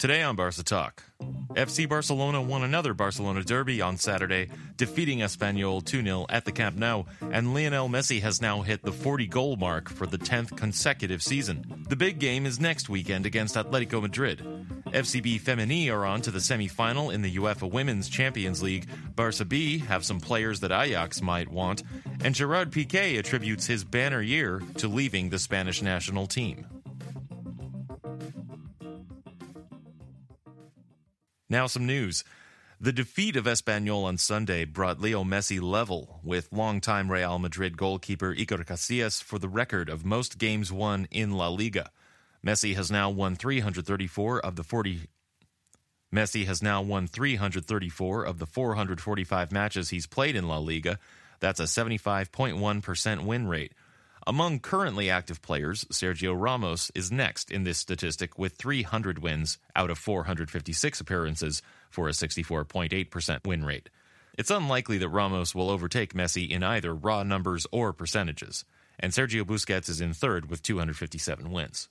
Today on Barca Talk, FC Barcelona won another Barcelona derby on Saturday, defeating Espanyol 2 0 at the Camp Nou, and Lionel Messi has now hit the 40 goal mark for the 10th consecutive season. The big game is next weekend against Atletico Madrid. FCB Femení are on to the semi final in the UEFA Women's Champions League. Barca B have some players that Ajax might want, and Gerard Piqué attributes his banner year to leaving the Spanish national team. Now, some news. The defeat of Espanyol on Sunday brought Leo Messi level with longtime Real Madrid goalkeeper Iker Casillas for the record of most games won in La Liga. Messi has now won 334 of the 40 Messi has now won 334 of the 445 matches he's played in La Liga. That's a 75.1% win rate. Among currently active players, Sergio Ramos is next in this statistic with 300 wins out of 456 appearances for a 64.8% win rate. It's unlikely that Ramos will overtake Messi in either raw numbers or percentages, and Sergio Busquets is in third with 257 wins.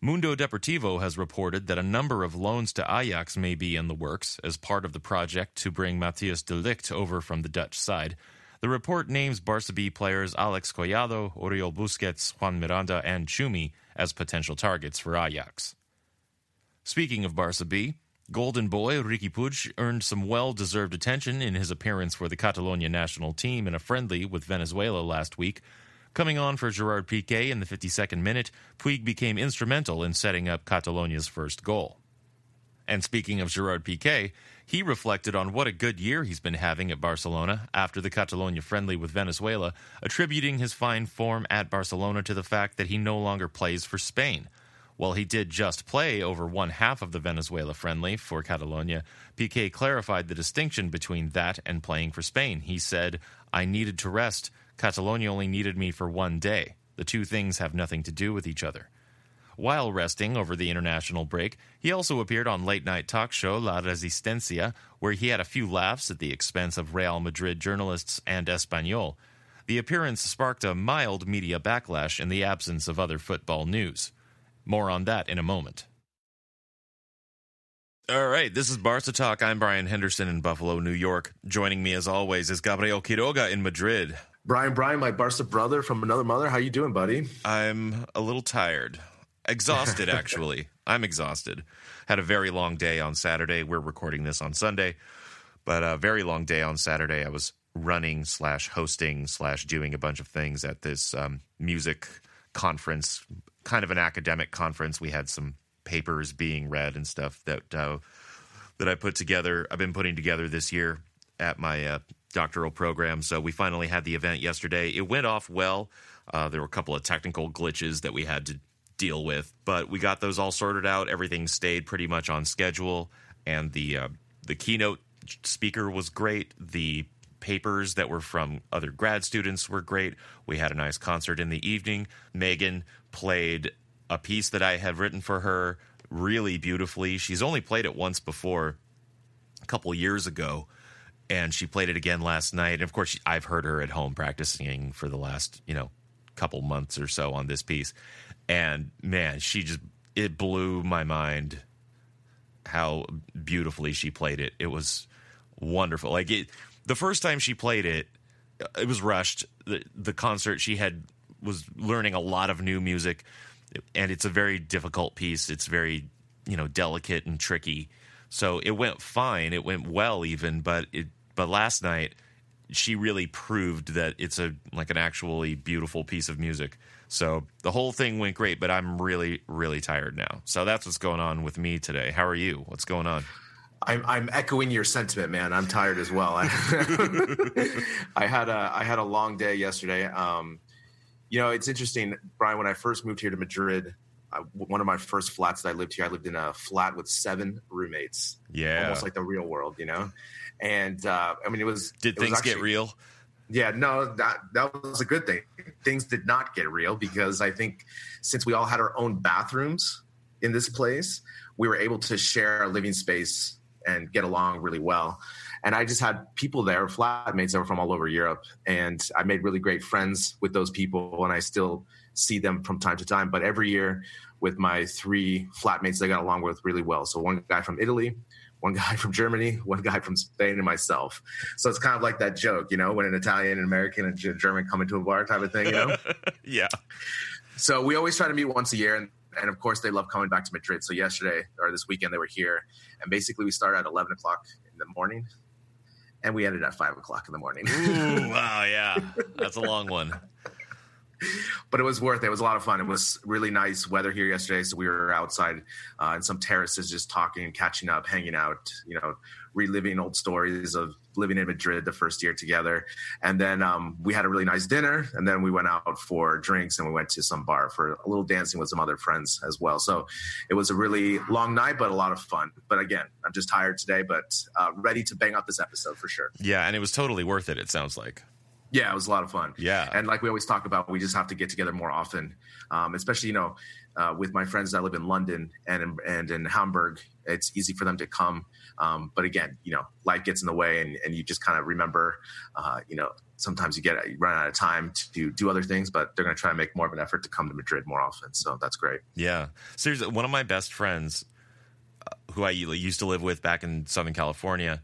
Mundo Deportivo has reported that a number of loans to Ajax may be in the works as part of the project to bring Matthijs de Ligt over from the Dutch side. The report names Barca B players Alex Collado, Oriol Busquets, Juan Miranda, and Chumi as potential targets for Ajax. Speaking of Barca B, Golden Boy Riqui Puig earned some well deserved attention in his appearance for the Catalonia national team in a friendly with Venezuela last week. Coming on for Gerard Piqué in the 52nd minute, Puig became instrumental in setting up Catalonia's first goal. And speaking of Gerard Piqué, he reflected on what a good year he's been having at Barcelona after the Catalonia friendly with Venezuela, attributing his fine form at Barcelona to the fact that he no longer plays for Spain. While he did just play over one half of the Venezuela friendly for Catalonia, Piqué clarified the distinction between that and playing for Spain. He said, I needed to rest. Catalonia only needed me for one day. The two things have nothing to do with each other. While resting over the international break, he also appeared on late night talk show La Resistencia, where he had a few laughs at the expense of Real Madrid journalists and Espanyol. The appearance sparked a mild media backlash in the absence of other football news. More on that in a moment. All right, this is Barca Talk. I'm Brien Henderson in Buffalo, New York. Joining me as always is Gabriel Quiroga in Madrid. Brien, Brien, my Barca brother from another mother. How you doing, buddy? I'm a little tired. Exhausted, actually. I'm exhausted. Had a very long day on Saturday. We're recording this on Sunday, but a very long day on Saturday. I was running slash hosting slash doing a bunch of things at this um, music conference, kind of an academic conference. We had some papers being read and stuff that uh, that I put together. I've been putting together this year at my uh, doctoral program. So we finally had the event yesterday. It went off well. Uh, there were a couple of technical glitches that we had to deal with. But we got those all sorted out. Everything stayed pretty much on schedule, and the uh, the keynote speaker was great. The papers that were from other grad students were great. We had a nice concert in the evening. Megan played a piece that I had written for her really beautifully. She's only played it once before, a couple years ago, and she played it again last night. And of course, I've heard her at home practicing for the last you know couple months or so on this piece and man, she just it blew my mind how beautifully she played it. It was wonderful. Like it, the first time she played it, uh, it was rushed. The, the concert she had was learning a lot of new music, and it's a very difficult piece. It's very you know, delicate and tricky. So it went fine. It went well even, but it but last night she really proved that it's a like an actually beautiful piece of music. So the whole thing went great, but I'm really really tired now. So that's what's going on with me today. How are you? What's going on? I'm I'm echoing your sentiment, man. I'm tired as well. I, I had a I had a long day yesterday. Um, you know, it's interesting, Brien. When I first moved here to Madrid, I, one of my first flats that I lived here, I lived in a flat with seven roommates. Yeah, almost like the real world, you know. And uh, I mean, it was. Did it things was actually, get real? Yeah, no, that that was a good thing. Things did not get real because I think since we all had our own bathrooms in this place, we were able to share a living space and get along really well. And I just had people there, flatmates that were from all over Europe, and I made really great friends with those people, and I still see them from time to time. But every year, with my three flatmates, I got along with really well. So one guy from Italy, one guy from Germany, one guy from Spain, and myself. So it's kind of like that joke, you know, when an Italian, an American, and a German come into a bar type of thing, you know? yeah. So we always try to meet once a year, and, and of course they love coming back to Madrid. So yesterday or this weekend they were here, and basically we started at eleven o'clock in the morning, and we ended at five o'clock in the morning. Ooh, wow, yeah, that's a long one but it was worth it. It was a lot of fun. It was really nice weather here yesterday, so we were outside uh, in some terraces, just talking and catching up, hanging out. You know, reliving old stories of living in Madrid the first year together. And then um, we had a really nice dinner, and then we went out for drinks, and we went to some bar for a little dancing with some other friends as well. So it was a really long night, but a lot of fun. But again, I'm just tired today, but uh, ready to bang out this episode for sure. Yeah, and it was totally worth it. It sounds like. Yeah, it was a lot of fun. Yeah, and like we always talk about, we just have to get together more often, um, especially you know, uh, with my friends that live in London and in, and in Hamburg. It's easy for them to come, um, but again, you know, life gets in the way, and, and you just kind of remember, uh, you know, sometimes you get you run out of time to do other things, but they're going to try and make more of an effort to come to Madrid more often. So that's great. Yeah, seriously, one of my best friends, uh, who I used to live with back in Southern California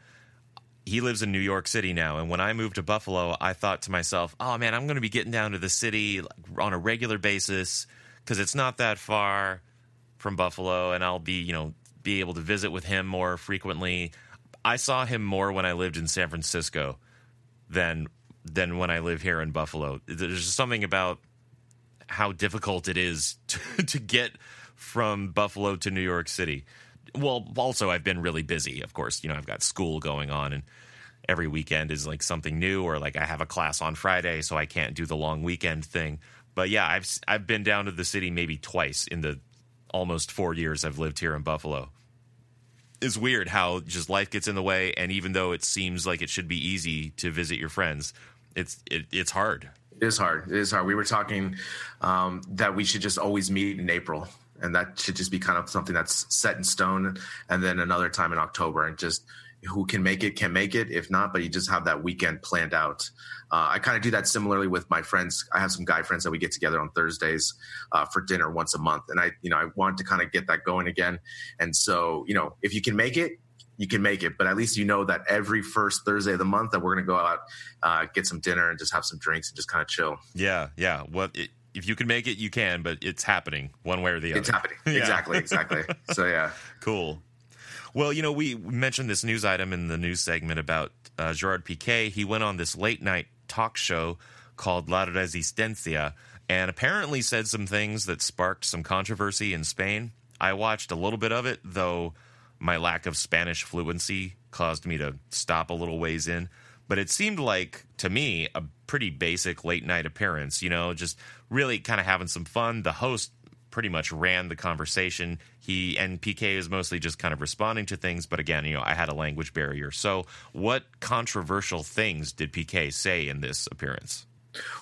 he lives in New York City now. And when I moved to Buffalo, I thought to myself, oh man, I'm going to be getting down to the city on a regular basis because it's not that far from Buffalo and I'll be, you know, be able to visit with him more frequently. I saw him more when I lived in San Francisco than than when I live here in Buffalo. There's something about how difficult it is to, to get from Buffalo to New York City well, also I've been really busy. Of course, you know I've got school going on, and every weekend is like something new, or like I have a class on Friday, so I can't do the long weekend thing. But yeah, I've I've been down to the city maybe twice in the almost four years I've lived here in Buffalo. It's weird how just life gets in the way, and even though it seems like it should be easy to visit your friends, it's it, it's hard. It is hard. It is hard. We were talking um, that we should just always meet in April and that should just be kind of something that's set in stone. And then another time in October, and just who can make it can make it. If not, but you just have that weekend planned out. Uh, I kind of do that similarly with my friends. I have some guy friends that we get together on Thursdays uh, for dinner once a month, and I, you know, I want to kind of get that going again. And so, you know, if you can make it, you can make it. But at least you know that every first Thursday of the month that we're going to go out, uh, get some dinner, and just have some drinks and just kind of chill. Yeah, yeah. What it, if you can make it, you can, but it's happening one way or the other. It's happening. yeah. Exactly. Exactly. so yeah. Cool. Well, you know, we mentioned this news item in the news segment about uh, Gerard Piqué. He went on this late night talk show called La Resistencia and apparently said some things that sparked some controversy in Spain. I watched a little bit of it, though my lack of Spanish fluency caused me to stop a little ways in. But it seemed like, to me, a pretty basic late night appearance, you know, just really kind of having some fun. The host pretty much ran the conversation. He and Piqué is mostly just kind of responding to things, but again, you know, I had a language barrier. So, what controversial things did Piqué say in this appearance?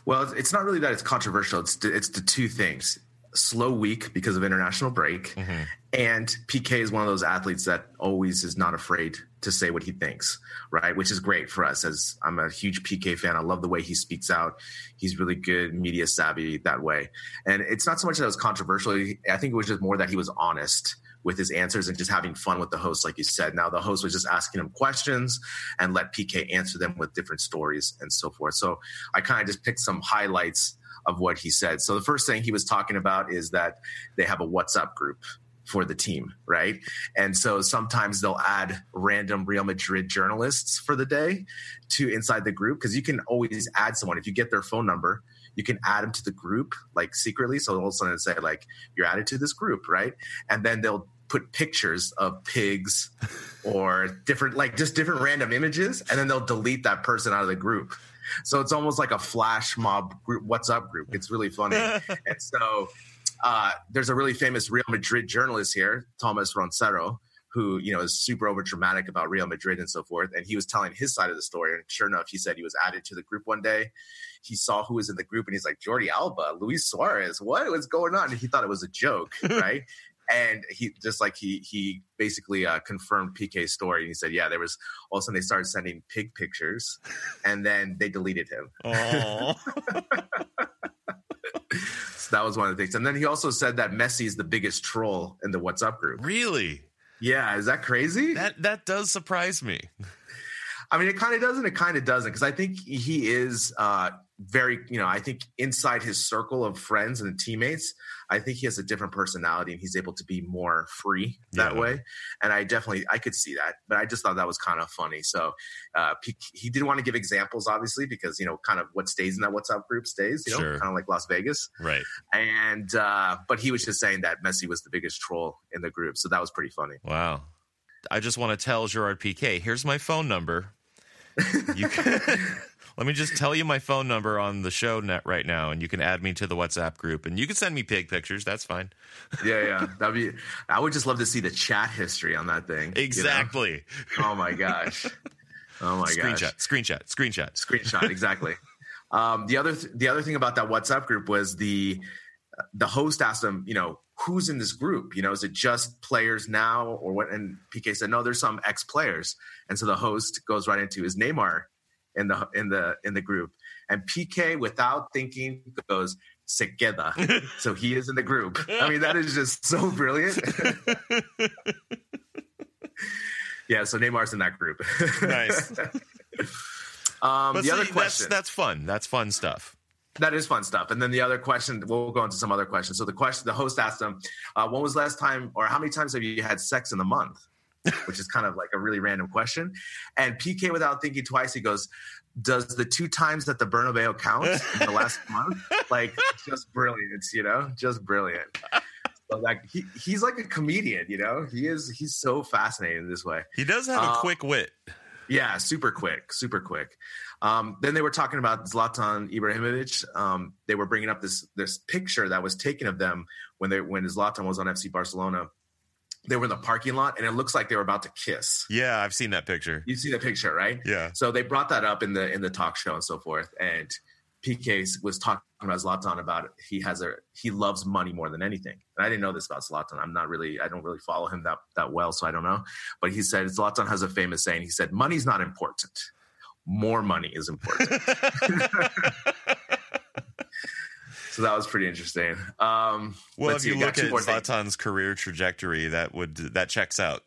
Well, it's not really that it's controversial. It's it's the two things: slow week because of international break, mm-hmm. and Piqué is one of those athletes that always is not afraid to say what he thinks, right? Which is great for us as I'm a huge Piqué fan. I love the way he speaks out. He's really good, media savvy that way. And it's not so much that it was controversial. I think it was just more that he was honest with his answers and just having fun with the host, like you said. Now the host was just asking him questions and let Piqué answer them with different stories and so forth. So I kind of just picked some highlights of what he said. So the first thing he was talking about is that they have a WhatsApp group for the team, right? And so sometimes they'll add random Real Madrid journalists for the day to inside the group because you can always add someone if you get their phone number. You can add them to the group like secretly. So all of a sudden say like you're added to this group, right? And then they'll put pictures of pigs or different like just different random images, and then they'll delete that person out of the group. So it's almost like a flash mob group, WhatsApp group. It's really funny. and so uh, there's a really famous Real Madrid journalist here, Tomás Roncero, who you know is super over dramatic about Real Madrid and so forth. And he was telling his side of the story. And sure enough, he said he was added to the group one day. He saw who was in the group, and he's like, Jordi Alba, Luis Suarez, what was going on? And he thought it was a joke, right? and he just like he he basically uh, confirmed Piqué's story. And he said, yeah, there was all of a sudden they started sending pig pictures, and then they deleted him. So that was one of the things. And then he also said that Messi is the biggest troll in the WhatsApp group. really? Yeah, is that crazy? That that does surprise me. I mean, it kind of doesn't. it kind of doesn't because I think he is uh, very, you know, I think inside his circle of friends and teammates, I think he has a different personality and he's able to be more free that Yeah. way. And I definitely, I could see that, but I just thought that was kind of funny. So uh, he, he didn't want to give examples, obviously, because, you know, kind of what stays in that WhatsApp group stays, you know, Sure. kind of like Las Vegas. Right. And, uh, but he was just saying that Messi was the biggest troll in the group. So that was pretty funny. Wow. I just want to tell Gerard Piqué, here's my phone number. You can, let me just tell you my phone number on the show net right now, and you can add me to the WhatsApp group, and you can send me pig pictures. That's fine. Yeah, yeah. That'd be, I would just love to see the chat history on that thing. you know? Exactly. Oh my gosh. Oh my screenshot, gosh. screenshot, screenshot. Screenshot Screenshot. exactly. um, the other th- the other thing about that WhatsApp group was the the host asked them, you know, who's in this group? You know, is it just players now or what? And Piqué said, no, there's some ex players. And so the host goes right into his Neymar in the in the in the group, and Piqué without thinking goes. Se queda. so he is in the group. I mean, that is just so brilliant. yeah, so Neymar's in that group. Nice. um, the other see, that's question that's fun. That's fun stuff. that is fun stuff. And then the other question, we'll go into some other questions. So the question, the host asked them, uh, "When was the last time, or how many times have you had sex in the month?" Which is kind of like a really random question. And Piqué, without thinking twice, he goes, "Does the two times that the Bernabeu count in the last month?" Like, just brilliant, you know, just brilliant. So like he, he's like a comedian, you know. He is. He's so fascinating this way. He does have a Uh, quick wit. Yeah, super quick, super quick. Um, then they were talking about Zlatan Ibrahimovic. Um, they were bringing up this this picture that was taken of them when they when Zlatan was on FC Barcelona. They were in the parking lot, and it looks like they were about to kiss. Yeah, I've seen that picture. You see the picture, right? Yeah. So they brought that up in the in the talk show and so forth. And Piqué was talking about Zlatan about. He has a he loves money more than anything. And I didn't know this about Zlatan. I'm not really I don't really follow him that that well, so I don't know. But he said Zlatan has a famous saying. He said, "Money's not important. More money is important." so that was pretty interesting. Um, Well, if you look at. Zlatan's career trajectory, that would that checks out.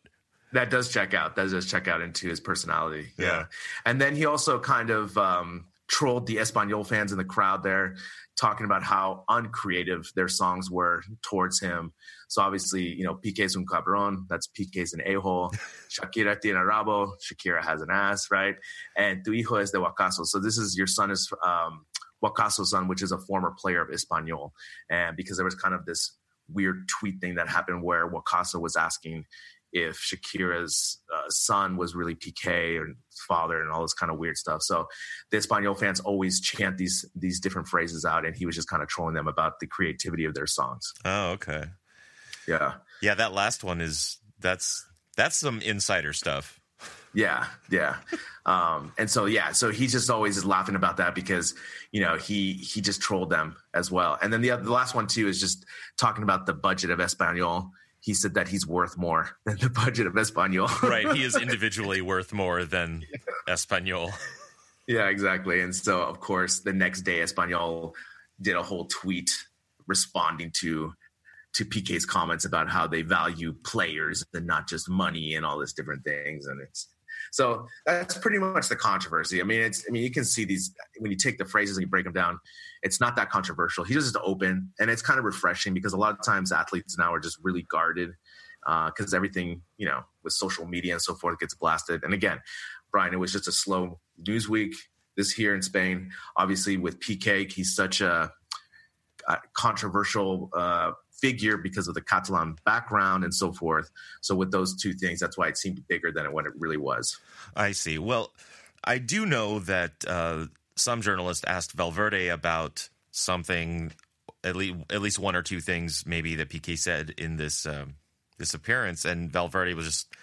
that does check out. That does check out into his personality. Yeah. Yeah. And then he also kind of um, trolled the Espanyol fans in the crowd there, talking about how uncreative their songs were towards him. So obviously, you know, Pique's un cabron. That's Pique's an a-hole. Shakira tiene rabo. Shakira has an ass, right? And tu hijo es de Wakaso. So this is your son is um, Wakaso's son, which is a former player of Espanyol. And because there was kind of this weird tweet thing that happened where Wakaso was asking if Shakira's uh, son was really Piqué or father and all this kind of weird stuff. So the Espanyol fans always chant these these different phrases out, and he was just kind of trolling them about the creativity of their songs. Oh, okay. Yeah, Yeah, that last one is that's that's some insider stuff. Yeah, yeah. um, and so yeah, so he's just always is laughing about that because you know he he just trolled them as well. And then the other, the last one too is just talking about the budget of Espanyol. He said that he's worth more than the budget of Espanyol. Right. He is individually worth more than Espanyol. Yeah, exactly. And so, of course, the next day, Espanyol did a whole tweet responding to to Piqué's comments about how they value players and not just money and all these different things. And it's so that's pretty much the controversy. I mean, it's I mean, you can see these when you take the phrases and you break them down. It's not that controversial. He's just open, and it's kind of refreshing because a lot of times athletes now are just really guarded because uh, everything you know with social media and so forth gets blasted. And again, Brien, it was just a slow news week this here in Spain. Obviously, with Piqué, he's such a, a controversial uh, figure because of the Catalan background and so forth. So with those two things, that's why it seemed bigger than what it really was. I see. Well, I do know that uh, some journalists asked Valverde about something, at least at least one or two things, maybe that Piqué said in this um, this appearance, and Valverde was just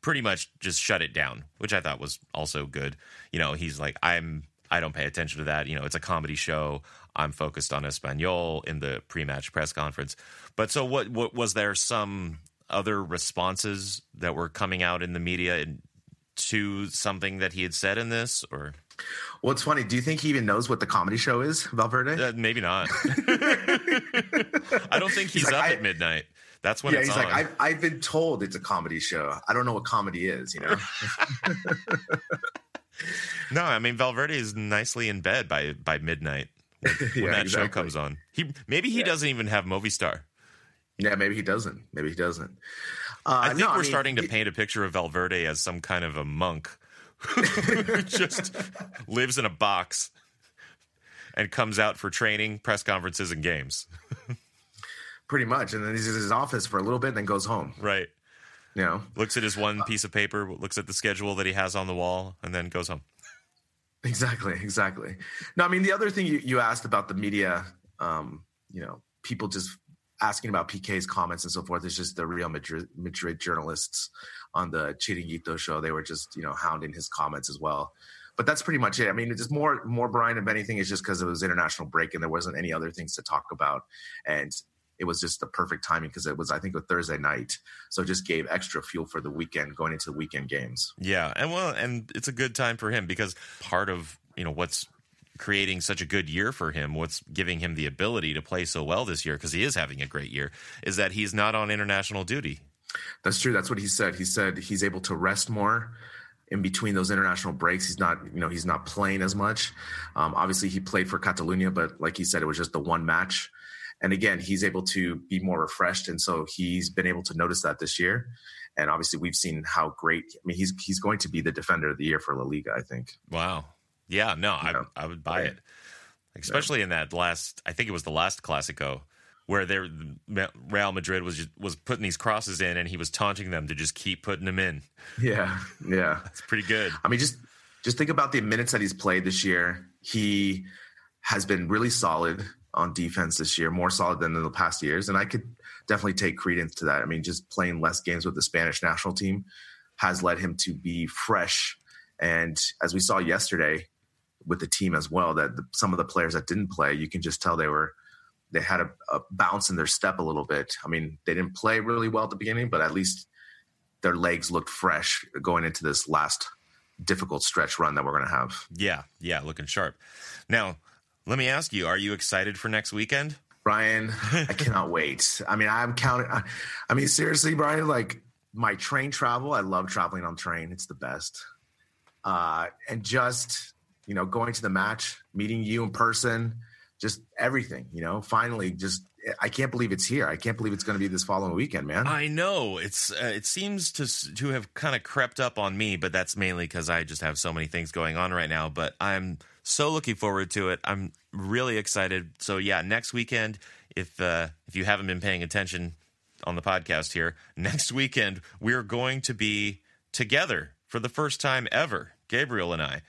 pretty much just shut it down, which I thought was also good. You know, he's like, I'm I don't pay attention to that. You know, it's a comedy show. I'm focused on Espanyol in the pre-match press conference. But so, what? What was there? Some other responses that were coming out in the media to something that he had said in this, or? Well, it's funny. Do you think he even knows what the comedy show is, Valverde? Uh, maybe not. I don't think he's, he's like, up I, at midnight. That's when yeah, he's on. like, I've, I've been told it's a comedy show. I don't know what comedy is, you know? no, I mean Valverde is nicely in bed by by midnight when, yeah, that exactly. show comes on. He maybe he yeah. doesn't even have Movistar. Yeah, maybe he doesn't. Maybe he doesn't. Uh, I think no, we're I mean, starting to he, paint a picture of Valverde as some kind of a monk who just lives in a box and comes out for training, press conferences, and games. Pretty much, and then he's in his office for a little bit, and then goes home. Right. You know, looks at his one piece of paper, looks at the schedule that he has on the wall, and then goes home. Exactly, exactly. No, I mean the other thing you, you asked about the media, um, you know, people just asking about Piqué's comments and so forth is just the Real Madrid, Madrid journalists on the Chiringuito show. They were just you know hounding his comments as well. But that's pretty much it. I mean, it's more more Brien. If anything, is just because it was international break and there wasn't any other things to talk about. And it was just the perfect timing because it was I think a Thursday night, so it just gave extra fuel for the weekend going into the weekend games. Yeah, and well, and it's a good time for him because part of you know what's creating such a good year for him, what's giving him the ability to play so well this year because he is having a great year, is that he's not on international duty. That's true. That's what he said. He said he's able to rest more in between those international breaks. He's not, you know, he's not playing as much. Um, obviously, he played for catalonia but like he said, it was just the one match and again, he's able to be more refreshed, and so he's been able to notice that this year. And obviously, we've seen how great. I mean, he's he's going to be the defender of the year for La Liga. I think. Wow. Yeah. No, I I would buy it, especially yeah. in that last. I think it was the last Clasico where there Real Madrid was was putting these crosses in, and he was taunting them to just keep putting them in. Yeah. Yeah. it's pretty good. I mean, just just think about the minutes that he's played this year. He has been really solid on defense this year, more solid than in the past years. And I could definitely take credence to that. I mean, just playing less games with the Spanish national team has led him to be fresh. And as we saw yesterday with the team as well, that the, some of the players that didn't play, you can just tell they were they had a, a bounce in their step a little bit. I mean, they didn't play really well at the beginning, but at least their legs looked fresh going into this last difficult stretch run that we're going to have. Yeah, yeah, looking sharp. Now, let me ask you, are you excited for next weekend? Brien, I cannot wait. I mean, I'm counting. I mean, seriously, Brien, like my train travel, I love traveling on train. It's the best. Uh, and just, you know, going to the match, meeting you in person, just everything, you know, finally just I can't believe it's here. I can't believe it's going to be this following weekend, man. I know it's uh, it seems to to have kind of crept up on me, but that's mainly because I just have so many things going on right now. But I'm so looking forward to it. I'm really excited. So yeah, next weekend, if uh, if you haven't been paying attention on the podcast here, next weekend we're going to be together for the first time ever, Gabriel and I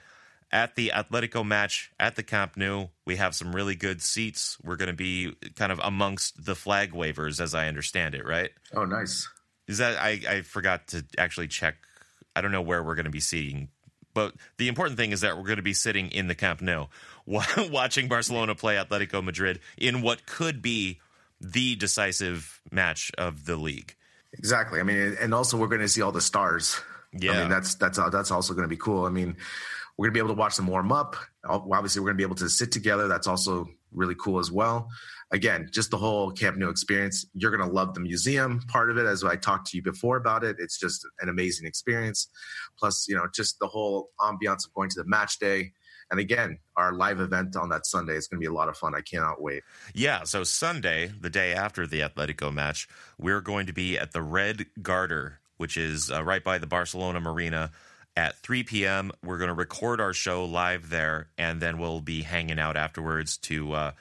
at the Atletico match at the Camp Nou. We have some really good seats. We're going to be kind of amongst the flag wavers, as I understand it, right? Oh, nice. Is that I, I forgot to actually check. I don't know where we're going to be seating, but the important thing is that we're going to be sitting in the Camp Nou, watching Barcelona play Atletico Madrid in what could be the decisive match of the league. Exactly. I mean, and also we're going to see all the stars. Yeah. I mean, that's that's that's also going to be cool. I mean, we're going to be able to watch them warm up. Obviously, we're going to be able to sit together. That's also really cool as well. Again, just the whole Camp Nou experience. You're going to love the museum part of it, as I talked to you before about it. It's just an amazing experience. Plus, you know, just the whole ambiance of going to the match day And again, our live event on that Sunday is going to be a lot of fun. I cannot wait. Yeah. So Sunday, the day after the Atletico match, we're going to be at the Red Garter, which is uh, right by the Barcelona Marina. At 3 p.m., we're going to record our show live there, and then we'll be hanging out afterwards to uh,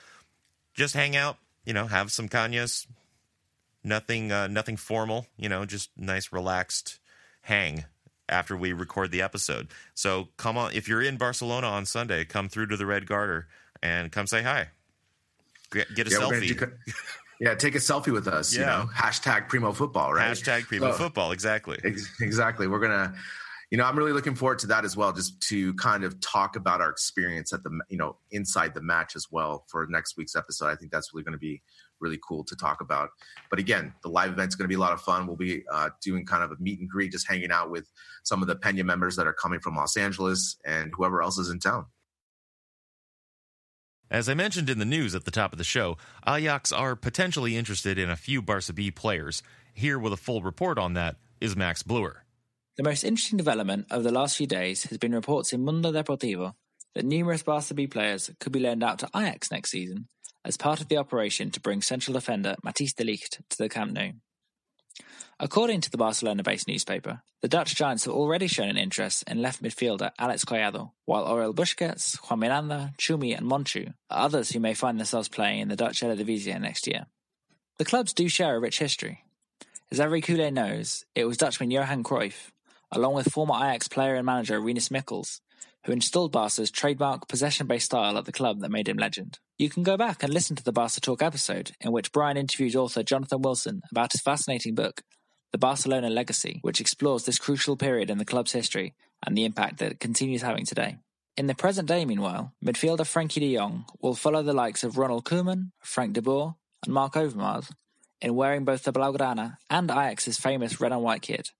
just hang out, you know, have some cañas. Nothing, uh, nothing formal, you know, just nice, relaxed hang after we record the episode. So come on, if you're in Barcelona on Sunday, come through to the Red Garter and come say hi. Get, get a Yeah, selfie. do- yeah, take a selfie with us. You Yeah. know, hashtag Primo Football, right? Hashtag Primo So- Football. Exactly. Ex- Exactly. We're gonna, you know, I'm really looking forward to that as well, just to kind of talk about our experience at the, you know, inside the match as well for next week's episode. I think that's really going to be really cool to talk about. But again, the live event's going to be a lot of fun. We'll be uh, doing kind of a meet and greet, just hanging out with some of the Pena members that are coming from Los Angeles and whoever else is in town. As I mentioned in the news at the top of the show, Ajax are potentially interested in a few Barca B players. Here with a full report on that is Max Bluer. The most interesting development of the last few days has been reports in Mundo Deportivo that numerous Barca B players could be loaned out to Ajax next season as part of the operation to bring central defender Matthijs de Ligt to the Camp Nou. According to the Barcelona-based newspaper, the Dutch Giants have already shown an interest in left midfielder Alex Collado, while Oriol Busquets, Juan Miranda, Chumi and Monchu are others who may find themselves playing in the Dutch Eredivisie next year. The clubs do share a rich history. As every Culé knows, it was Dutchman Johan Cruyff, along with former Ajax player and manager Rinus Michels, who installed Barca's trademark possession-based style at the club that made him legend. You can go back and listen to the Barca Talk episode in which Brien interviews author Jonathan Wilson about his fascinating book, The Barcelona Legacy, which explores this crucial period in the club's history and the impact that it continues having today. In the present day, meanwhile, midfielder Frenkie de Jong will follow the likes of Ronald Koeman, Frank de Boer, and Mark Overmars in wearing both the Blaugrana and Ajax's famous red and white kit,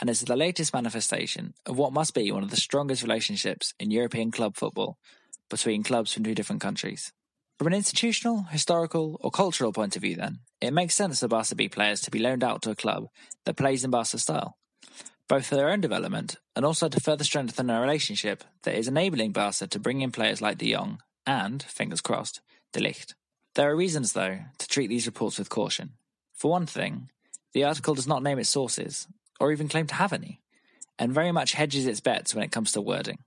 and is the latest manifestation of what must be one of the strongest relationships in European club football between clubs from two different countries. From an institutional, historical, or cultural point of view, then, it makes sense for Barca B players to be loaned out to a club that plays in Barca style, both for their own development and also to further strengthen a relationship that is enabling Barca to bring in players like De Jong and, fingers crossed, De Ligt. There are reasons, though, to treat these reports with caution. For one thing, the article does not name its sources, or even claim to have any, and very much hedges its bets when it comes to wording.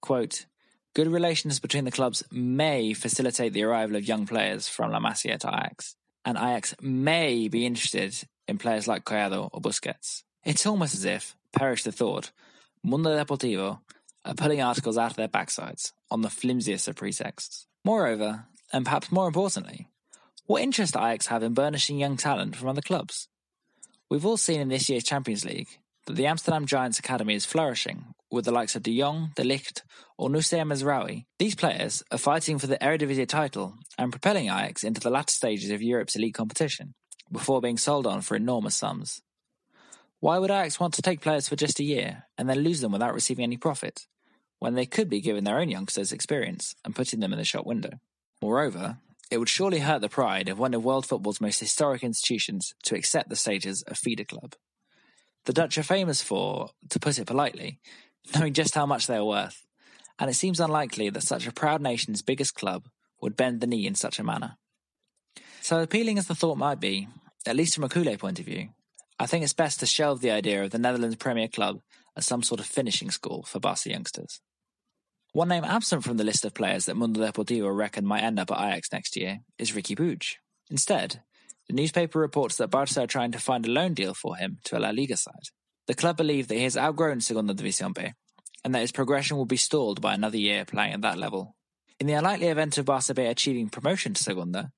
Quote, Good relations between the clubs may facilitate the arrival of young players from La Masia to Ajax, and Ajax may be interested in players like Collado or Busquets. It's almost as if, perish the thought, Mundo Deportivo are pulling articles out of their backsides on the flimsiest of pretexts. Moreover, and perhaps more importantly, what interest Ajax have in burnishing young talent from other clubs? We've all seen in this year's Champions League that the Amsterdam Giants Academy is flourishing with the likes of De Jong, De Ligt, or Noussair Mazraoui. These players are fighting for the Eredivisie title and propelling Ajax into the latter stages of Europe's elite competition before being sold on for enormous sums. Why would Ajax want to take players for just a year and then lose them without receiving any profit, when they could be giving their own youngsters experience and putting them in the shop window? Moreover, it would surely hurt the pride of one of world football's most historic institutions to accept the status of feeder club. The Dutch are famous for, to put it politely, knowing just how much they are worth, and it seems unlikely that such a proud nation's biggest club would bend the knee in such a manner. So appealing as the thought might be, at least from a Culé point of view, I think it's best to shelve the idea of the Netherlands Premier Club as some sort of finishing school for Barca youngsters. One name absent from the list of players that Mundo Deportivo reckon might end up at Ajax next year is Riqui Puig. Instead, the newspaper reports that Barca are trying to find a loan deal for him to a La Liga side. The club believe that he has outgrown Segunda División B, and that his progression will be stalled by another year playing at that level. In the unlikely event of Barca B achieving promotion to Segunda,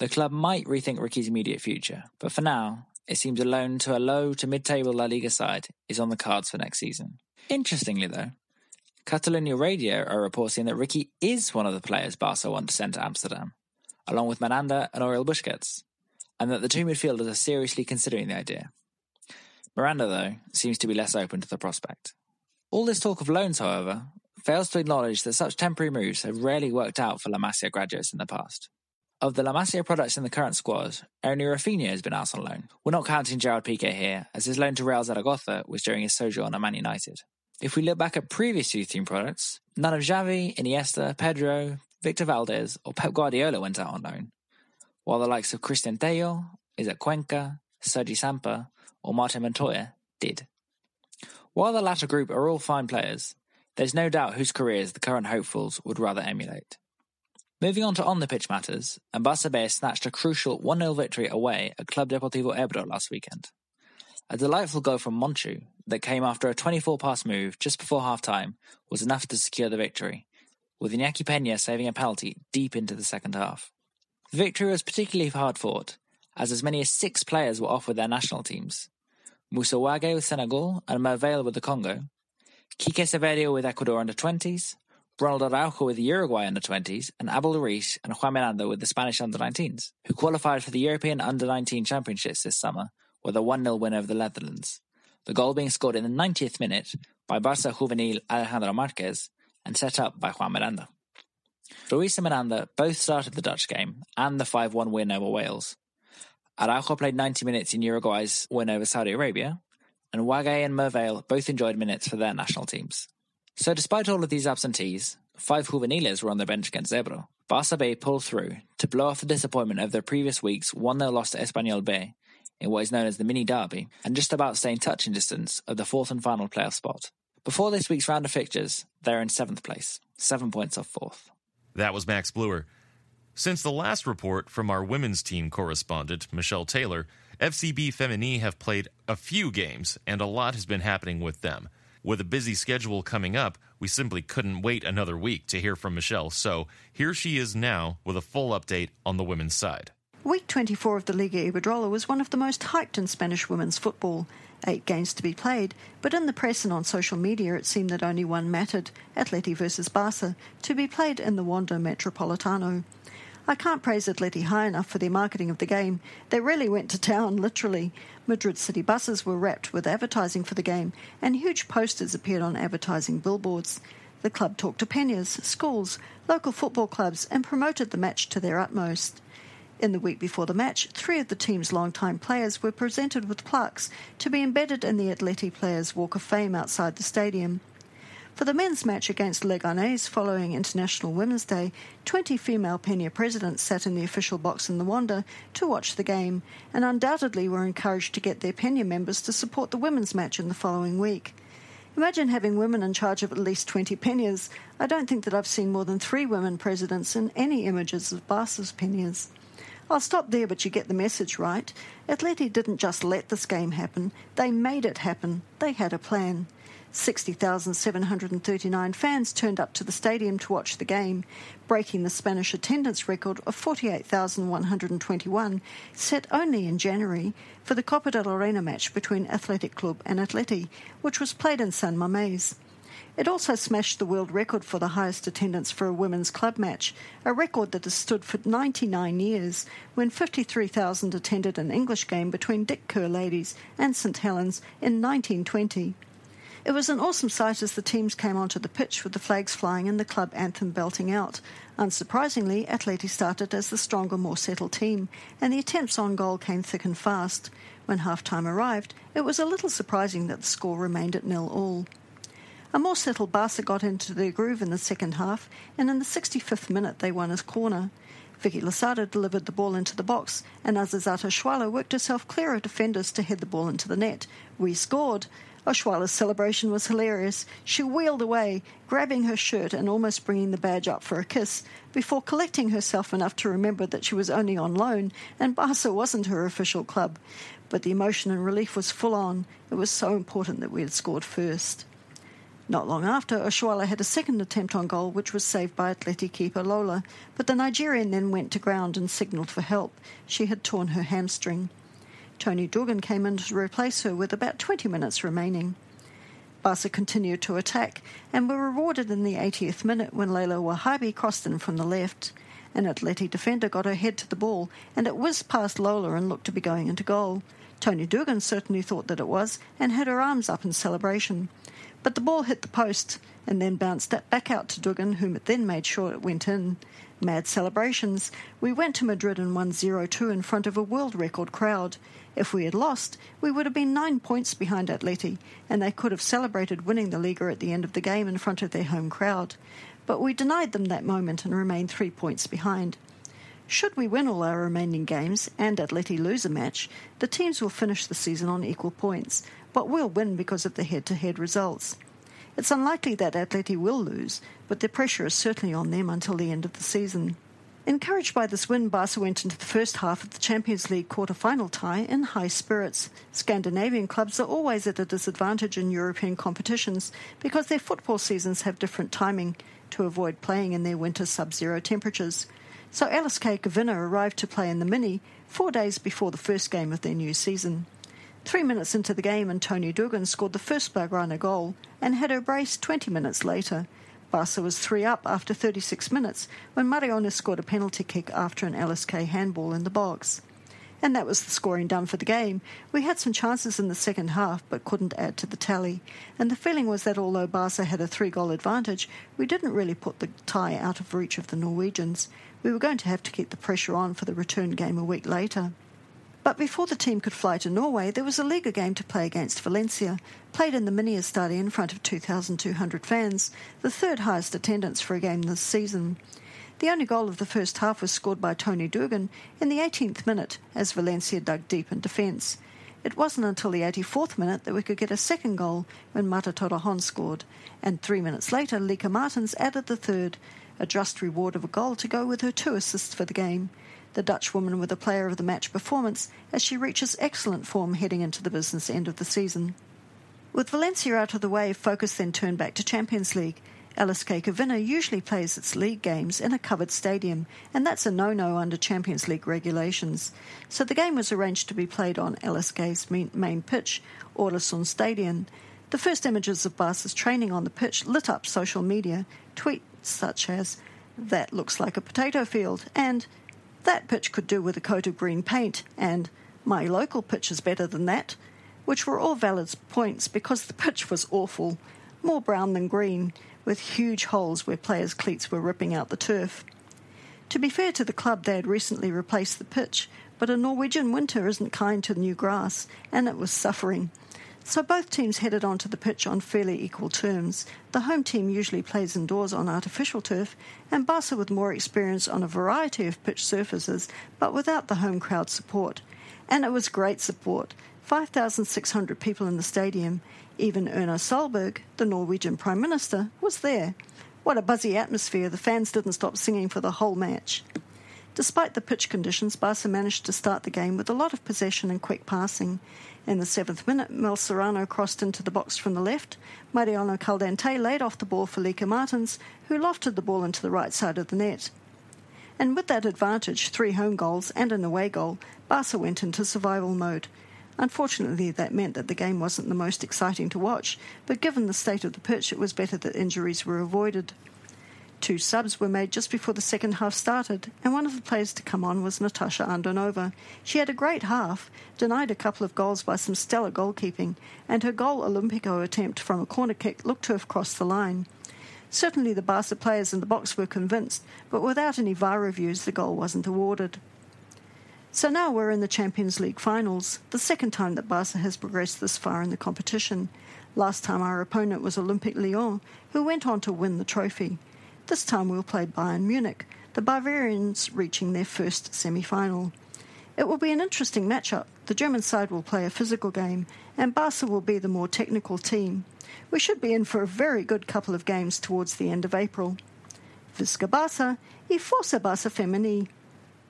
the club might rethink Riqui's immediate future, but for now, it seems a loan to a low to mid-table La Liga side is on the cards for next season. Interestingly, though, Catalonia Radio are reporting that Riqui is one of the players Barca want to send to Amsterdam, along with Miranda and Oriol Busquets, and that the two midfielders are seriously considering the idea. Miranda, though, seems to be less open to the prospect. All this talk of loans, however, fails to acknowledge that such temporary moves have rarely worked out for La Masia graduates in the past. Of the La Masia products in the current squad, only Rafinha has been out on loan. We're not counting Gerard Piqué here, as his loan to Real Zaragoza was during his sojourn at Man United. If we look back at previous youth team products, none of Xavi, Iniesta, Pedro, Víctor Valdés, or Pep Guardiola went out on loan, while the likes of Cristian Tello, Isaac Cuenca, Sergi Samper, or Martin Montoya did. While the latter group are all fine players, there's no doubt whose careers the current hopefuls would rather emulate. Moving on to on the pitch matters, and Barça snatched a crucial 1 0 victory away at Club Deportivo Ebro last weekend. A delightful goal from Monchu that came after a 24 pass move just before half time was enough to secure the victory, with Iñaki Peña saving a penalty deep into the second half. The victory was particularly hard fought, as as many as six players were off with their national teams. Moussa Wagué with Senegal and Merveille with the Congo, Kike Saverio with Ecuador under 20s, Ronald Araujo with the Uruguay under 20s, and Abel Ruiz and Juan Miranda with the Spanish under 19s, who qualified for the European under 19 championships this summer with a 1 0 win over the Netherlands. The goal being scored in the 90th minute by Barca juvenil Alejandro Marqués and set up by Juan Miranda. Ruiz and Miranda both started the Dutch game and the 5 1 win over Wales. Araujo played 90 minutes in Uruguay's win over Saudi Arabia, and Wagué and Merveille both enjoyed minutes for their national teams. So, despite all of these absentees, five juveniles were on the bench against Zebro. Barça B pulled through to blow off the disappointment of their previous week's 1 0 loss to Espanyol B in what is known as the mini derby, and just about staying touching distance of the fourth and final playoff spot. Before this week's round of fixtures, they're in seventh place, seven points off fourth. That was Max Bluer. Since the last report from our women's team correspondent, Michelle Taylor, FCB Femení have played a few games, and a lot has been happening with them. With a busy schedule coming up, we simply couldn't wait another week to hear from Michelle, so here she is now with a full update on the women's side. Week 24 of the Liga Iberdrola was one of the most hyped in Spanish women's football. Eight games to be played, but in the press and on social media it seemed that only one mattered Atleti versus Barca, to be played in the Wanda Metropolitano. I can't praise Atleti high enough for their marketing of the game. They really went to town, literally. Madrid city buses were wrapped with advertising for the game, and huge posters appeared on advertising billboards. The club talked to peñas, schools, local football clubs, and promoted the match to their utmost. In the week before the match, three of the team's longtime players were presented with plaques to be embedded in the Atleti Players' Walk of Fame outside the stadium. For the men's match against Leganés following International Women's Day, 20 female Peña presidents sat in the official box in the Wanda to watch the game and undoubtedly were encouraged to get their Peña members to support the women's match in the following week. Imagine having women in charge of at least 20 Peñas. I don't think that I've seen more than three women presidents in any images of Barca's Peñas. I'll stop there, but you get the message, right? Atleti didn't just let this game happen, they made it happen. They had a plan. 60,739 fans turned up to the stadium to watch the game, breaking the Spanish attendance record of 48,121, set only in January for the Copa del Reina match between Athletic Club and Atleti, which was played in San Mamés. It also smashed the world record for the highest attendance for a women's club match, a record that has stood for 99 years, when 53,000 attended an English game between Dick Kerr Ladies and St Helens in 1920. It was an awesome sight as the teams came onto the pitch with the flags flying and the club anthem belting out. Unsurprisingly, Atleti started as the stronger, more settled team, and the attempts on goal came thick and fast. When half time arrived, it was a little surprising that the score remained at nil all. A more settled Barca got into their groove in the second half, and in the 65th minute they won his corner. Vicky Losada delivered the ball into the box, and Asisat Oshoala worked herself clear of defenders to head the ball into the net. We scored. Oshoala's celebration was hilarious. She wheeled away, grabbing her shirt and almost bringing the badge up for a kiss, before collecting herself enough to remember that she was only on loan and Barca wasn't her official club. But the emotion and relief was full on. It was so important that we had scored first. Not long after, Oshoala had a second attempt on goal, which was saved by Atleti keeper Lola, but the Nigerian then went to ground and signalled for help. She had torn her hamstring. Toni Duggan came in to replace her with about 20 minutes remaining. Barca continued to attack and were rewarded in the 80th minute when Leila Ouahabi crossed in from the left. An Atleti defender got her head to the ball and it whizzed past Lola and looked to be going into goal. Toni Duggan certainly thought that it was and had her arms up in celebration. But the ball hit the post and then bounced back out to Duggan, whom it then made sure it went in. Mad celebrations. We went to Madrid and won 0 2 in front of a world record crowd. If we had lost, we would have been nine points behind Atleti, and they could have celebrated winning the Liga at the end of the game in front of their home crowd. But we denied them that moment and remained three points behind. Should we win all our remaining games and Atleti lose a match, the teams will finish the season on equal points, but we'll win because of the head to head results. It's unlikely that Atleti will lose, but the pressure is certainly on them until the end of the season. Encouraged by this win, Barca went into the first half of the Champions League quarter-final tie in high spirits. Scandinavian clubs are always at a disadvantage in European competitions because their football seasons have different timing to avoid playing in their winter sub-zero temperatures. So LSK Kvinner arrived to play in the Mini four days before the first game of their new season. Three minutes into the game, Antonio Duggan scored the first Blaugrana goal and had her brace 20 minutes later. Barca was 3 up after 36 minutes when Mariona scored a penalty kick after an LSK handball in the box. And that was the scoring done for the game. We had some chances in the second half but couldn't add to the tally. And the feeling was that although Barca had a three goal advantage, we didn't really put the tie out of reach of the Norwegians. We were going to have to keep the pressure on for the return game a week later. But before the team could fly to Norway, there was a Liga game to play against Valencia, played in the Mini Estadio in front of 2,200 fans, the third highest attendance for a game this season. The only goal of the first half was scored by Toni Duggan in the 18th minute as Valencia dug deep in defence. It wasn't until the 84th minute that we could get a second goal when Marta Torrejon scored, and three minutes later, Lieke Martens added the third, a just reward of a goal to go with her two assists for the game the Dutch woman with a player of the match performance as she reaches excellent form heading into the business end of the season. With Valencia out of the way, focus then turned back to Champions League. LSK Kvinner usually plays its league games in a covered stadium, and that's a no-no under Champions League regulations. So the game was arranged to be played on LSK's main pitch, Åråsen Stadion. The first images of Barca's training on the pitch lit up social media, tweets such as, that looks like a potato field, and that pitch could do with a coat of green paint, and my local pitch is better than that, which were all valid points because the pitch was awful, more brown than green, with huge holes where players' cleats were ripping out the turf. To be fair to the club, they had recently replaced the pitch, but a Norwegian winter isn't kind to new grass, and it was suffering. So both teams headed onto the pitch on fairly equal terms. The home team usually plays indoors on artificial turf, and Barca with more experience on a variety of pitch surfaces, but without the home crowd support. And it was great support 5,600 people in the stadium. Even Erna Solberg, the Norwegian Prime Minister, was there. What a buzzy atmosphere, the fans didn't stop singing for the whole match. Despite the pitch conditions, Barca managed to start the game with a lot of possession and quick passing. In the seventh minute, Mel Serrano crossed into the box from the left. Mariona Caldentey laid off the ball for Lieke Martens, who lofted the ball into the right side of the net. And with that advantage, three home goals and an away goal, Barca went into survival mode. Unfortunately, that meant that the game wasn't the most exciting to watch, but given the state of the pitch, it was better that injuries were avoided. Two subs were made just before the second half started, and one of the players to come on was Natasha Andonova. She had a great half, denied a couple of goals by some stellar goalkeeping, and her goal Olympico attempt from a corner kick looked to have crossed the line. Certainly the Barca players in the box were convinced, but without any VAR reviews, the goal wasn't awarded. So now we're in the Champions League finals, the second time that Barca has progressed this far in the competition. Last time our opponent was Olympique Lyon, who went on to win the trophy. This time we'll play Bayern Munich, the Bavarians reaching their first semi final. It will be an interesting matchup. The German side will play a physical game, and Barca will be the more technical team. We should be in for a very good couple of games towards the end of April. Visca Barca e Força Barca Femení.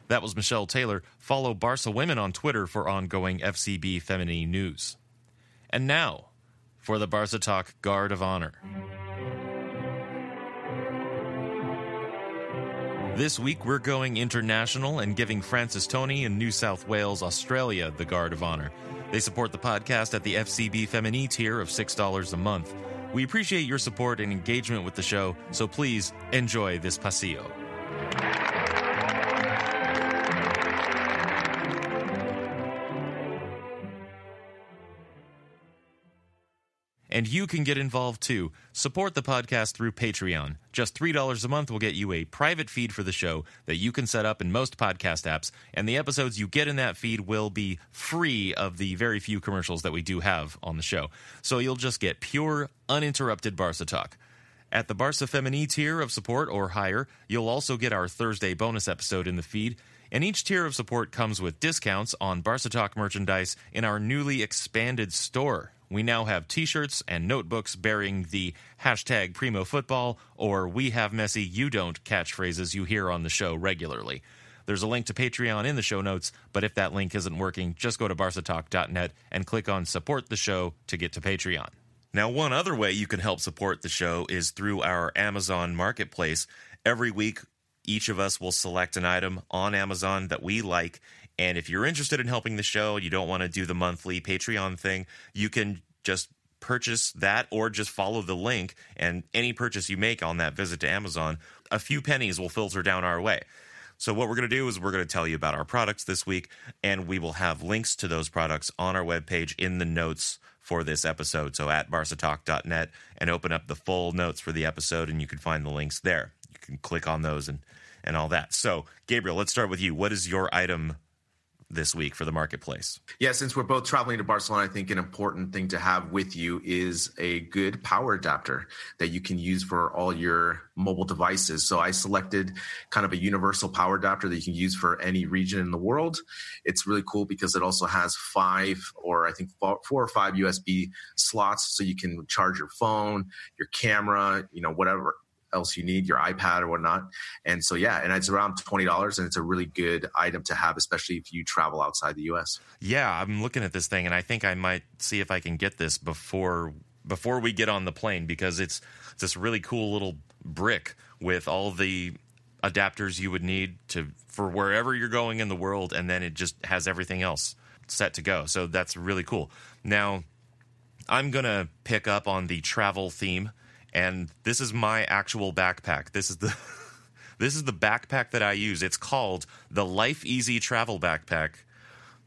That was Michelle Taylor. Follow Barca Women on Twitter for ongoing FCB Femení news. And now, for the Barca Talk Guard of Honor. This week, we're going international and giving Francis Tony in New South Wales, Australia, the Guard of Honor. They support the podcast at the FCB Femení tier of $6 a month. We appreciate your support and engagement with the show, so please enjoy this pasillo. And you can get involved too. Support the podcast through Patreon. Just $3 a month will get you a private feed for the show that you can set up in most podcast apps, and the episodes you get in that feed will be free of the very few commercials that we do have on the show. So you'll just get pure, uninterrupted Barca talk. At the Barca Femení tier of support or higher, you'll also get our Thursday bonus episode in the feed. And each tier of support comes with discounts on Barca Talk merchandise in our newly expanded store. We now have t shirts and notebooks bearing the hashtag Primo Football or We Have Messi, You Don't catchphrases you hear on the show regularly. There's a link to Patreon in the show notes, but if that link isn't working, just go to barcatalk.net and click on Support the Show to get to Patreon. Now, one other way you can help support the show is through our Amazon marketplace. Every week, each of us will select an item on Amazon that we like. And if you're interested in helping the show, you don't want to do the monthly Patreon thing, you can just purchase that or just follow the link. And any purchase you make on that visit to Amazon, a few pennies will filter down our way. So, what we're going to do is we're going to tell you about our products this week, and we will have links to those products on our webpage in the notes for this episode. So at barcatalk.net and open up the full notes for the episode, and you can find the links there. Can click on those and, and all that. So, Gabriel, let's start with you. What is your item this week for the marketplace? Yeah, since we're both traveling to Barcelona, I think an important thing to have with you is a good power adapter that you can use for all your mobile devices. So I selected kind of a universal power adapter that you can use for any region in the world. It's really cool because it also has five or I think four or five USB slots so you can charge your phone, your camera, you know, whatever else you need, your iPad or whatnot. And so, yeah, and it's around $20 and it's a really good item to have, especially if you travel outside the US. Yeah, I'm looking at this thing and I think I might see if I can get this before before we get on the plane because it's, this really cool little brick with all the adapters you would need to for wherever you're going in the world and then it just has everything else set to go. So that's really cool. Now, I'm going to pick up on the travel theme and this is my actual backpack. This is the this is the backpack that I use. It's called the Life Easy Travel Backpack.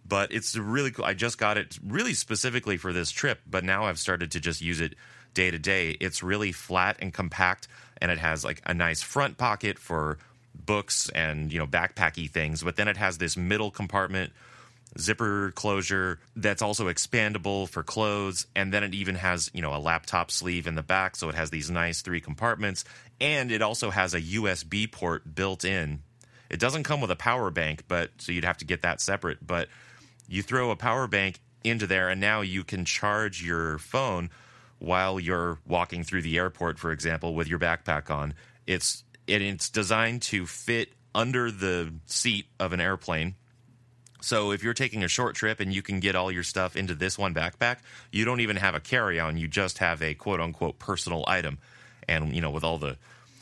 But it's really cool. I just got it really specifically for this trip, but now I've started to just use it day to day. It's really flat and compact and it has like a nice front pocket for books and, you know, backpacky things, but then it has this middle compartment zipper closure that's also expandable for clothes. And then it even has you know a laptop sleeve in the back. So it has these nice three compartments. And it also has a usb port built in. It doesn't come with a power bank but so you'd have to get that separate. But you throw a power bank into there and now you can charge your phone while you're walking through the airport for example with your backpack on. It's it, it's designed to fit under the seat of an airplane so if you're taking a short trip and you can get all your stuff into this one backpack, you don't even have a carry-on, you just have a quote unquote personal item. And you know, with all the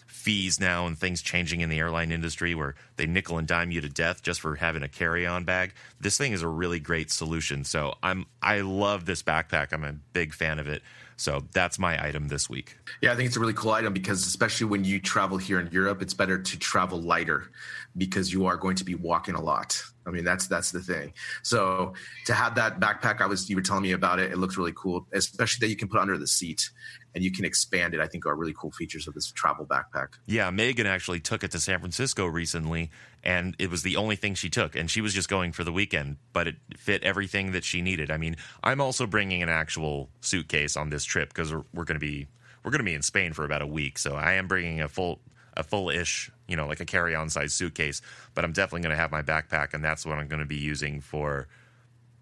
fees now and things changing in the airline industry where they nickel and dime you to death just for having a carry-on bag, this thing is a really great solution. So I'm I love this backpack. I'm a big fan of it. So that's my item this week. Yeah, I think it's a really cool item because especially when you travel here in Europe, it's better to travel lighter because you are going to be walking a lot. I mean, that's that's the thing. So to have that backpack, I was you were telling me about it. It looks really cool, especially that you can put under the seat and you can expand it. I think are really cool features of this travel backpack. Yeah, Megan actually took it to San Francisco recently, and it was the only thing she took, and she was just going for the weekend, but it fit everything that she needed. I mean, I'm also bringing an actual suitcase on this trip because we're, we're going to be we're going to be in Spain for about a week, so I am bringing a full a full ish, you know, like a carry on size suitcase. But I'm definitely going to have my backpack, and that's what I'm going to be using for,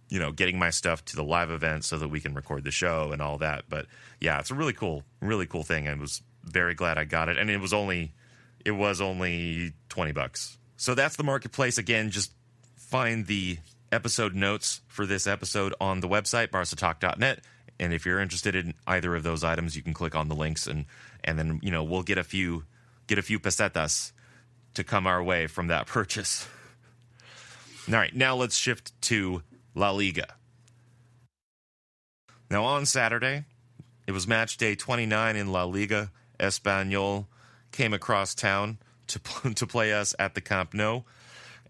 you know, getting my stuff to the live event so that we can record the show and all that. But yeah, it's a really cool, really cool thing. I was very glad I got it, and it was only, it was only twenty bucks. So that's the marketplace. Again, just find the episode notes for this episode on the website barcatalk.net and if you're interested in either of those items you can click on the links and and then you know we'll get a few get a few pesetas to come our way from that purchase. All right, now let's shift to La Liga. Now, on Saturday, it was match day 29 in La Liga. Espanyol came across town to, to play us at the Camp Nou.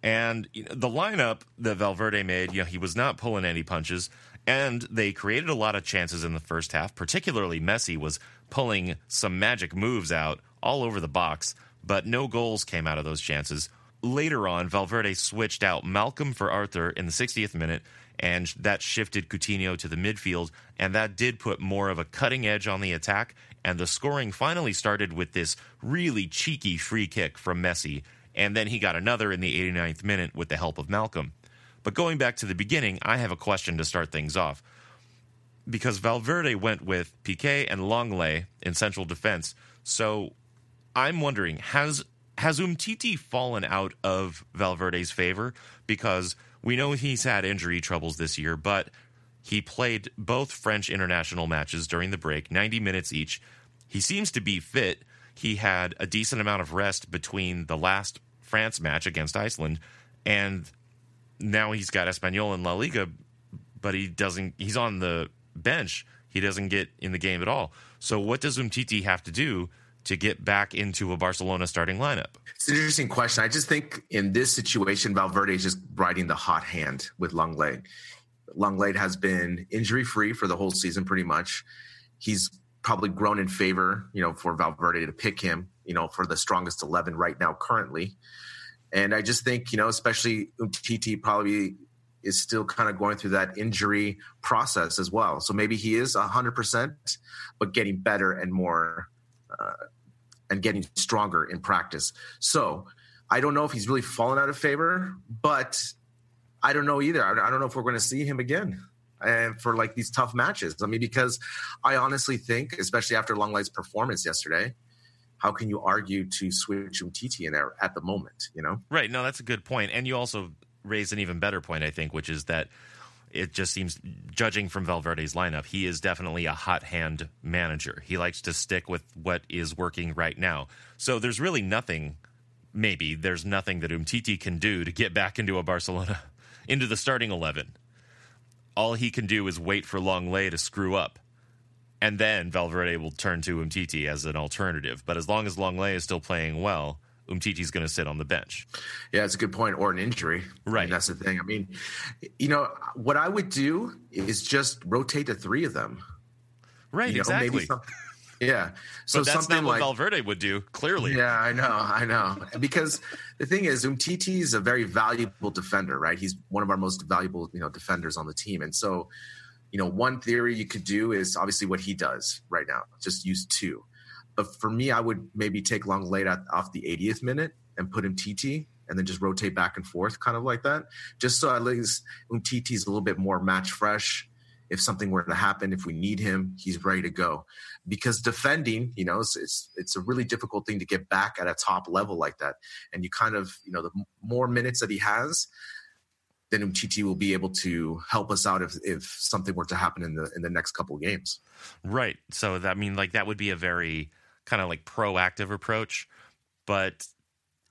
And the lineup that Valverde made, you know, he was not pulling any punches. And they created a lot of chances in the first half, particularly Messi was pulling some magic moves out all over the box, but no goals came out of those chances. Later on, Valverde switched out Malcom for Arthur in the 60th minute, and that shifted Coutinho to the midfield, and that did put more of a cutting edge on the attack. And the scoring finally started with this really cheeky free kick from Messi, and then he got another in the 89th minute with the help of Malcom. But going back to the beginning, I have a question to start things off. Because Valverde went with Piqué and Lenglet in central defense. So I'm wondering, has has Umtiti fallen out of Valverde's favor? Because we know he's had injury troubles this year, but he played both French international matches during the break, 90 minutes each. He seems to be fit. He had a decent amount of rest between the last France match against Iceland and now he's got Espanyol in La Liga, but he doesn't. He's on the bench. He doesn't get in the game at all. So what does Umtiti have to do to get back into a Barcelona starting lineup? It's an interesting question. I just think in this situation, Valverde is just riding the hot hand with Lenglet. Lenglet has been injury free for the whole season, pretty much. He's probably grown in favor, you know, for Valverde to pick him, you know, for the strongest eleven right now currently. And I just think, you know, especially Umtiti probably is still kind of going through that injury process as well. So maybe he is 100%, but getting better and more and getting stronger in practice. So I don't know if he's really fallen out of favor, but I don't know either. I don't know if we're going to see him again and for like these tough matches. I mean, because I honestly think, especially after Lenglet's performance yesterday, how can you argue to switch Umtiti in there at the moment? You know, right? No, that's a good point, and you also raised an even better point, I think, which is that it just seems, judging from Valverde's lineup, he is definitely a hot hand manager. He likes to stick with what is working right now. So there's really nothing. Maybe there's nothing that Umtiti can do to get back into a Barcelona, into the starting eleven. All he can do is wait for Lenglet to screw up and then Valverde will turn to Umtiti as an alternative. But as long as Lenglet is still playing well, Umtiti's going to sit on the bench. Yeah, it's a good point. Or an injury, right? I mean, that's the thing. I mean, you know, what I would do is just rotate the three of them. Right. You know, exactly. Some, yeah. So but that's something not what like, Valverde would do. Clearly. Yeah, I know. I know. because the thing is, Umtiti is a very valuable defender, right? He's one of our most valuable, you know, defenders on the team, and so you know, one theory you could do is obviously what he does right now, just use two. But for me, I would maybe take Lenglet off the 80th minute and put him TT and then just rotate back and forth, kind of like that, just so at least TT is a little bit more match fresh. If something were to happen, if we need him, he's ready to go. Because defending, you know, it's, it's, it's a really difficult thing to get back at a top level like that. And you kind of, you know, the more minutes that he has, then Umtiti will be able to help us out if, if something were to happen in the in the next couple of games. Right. So that mean like that would be a very kind of like proactive approach, but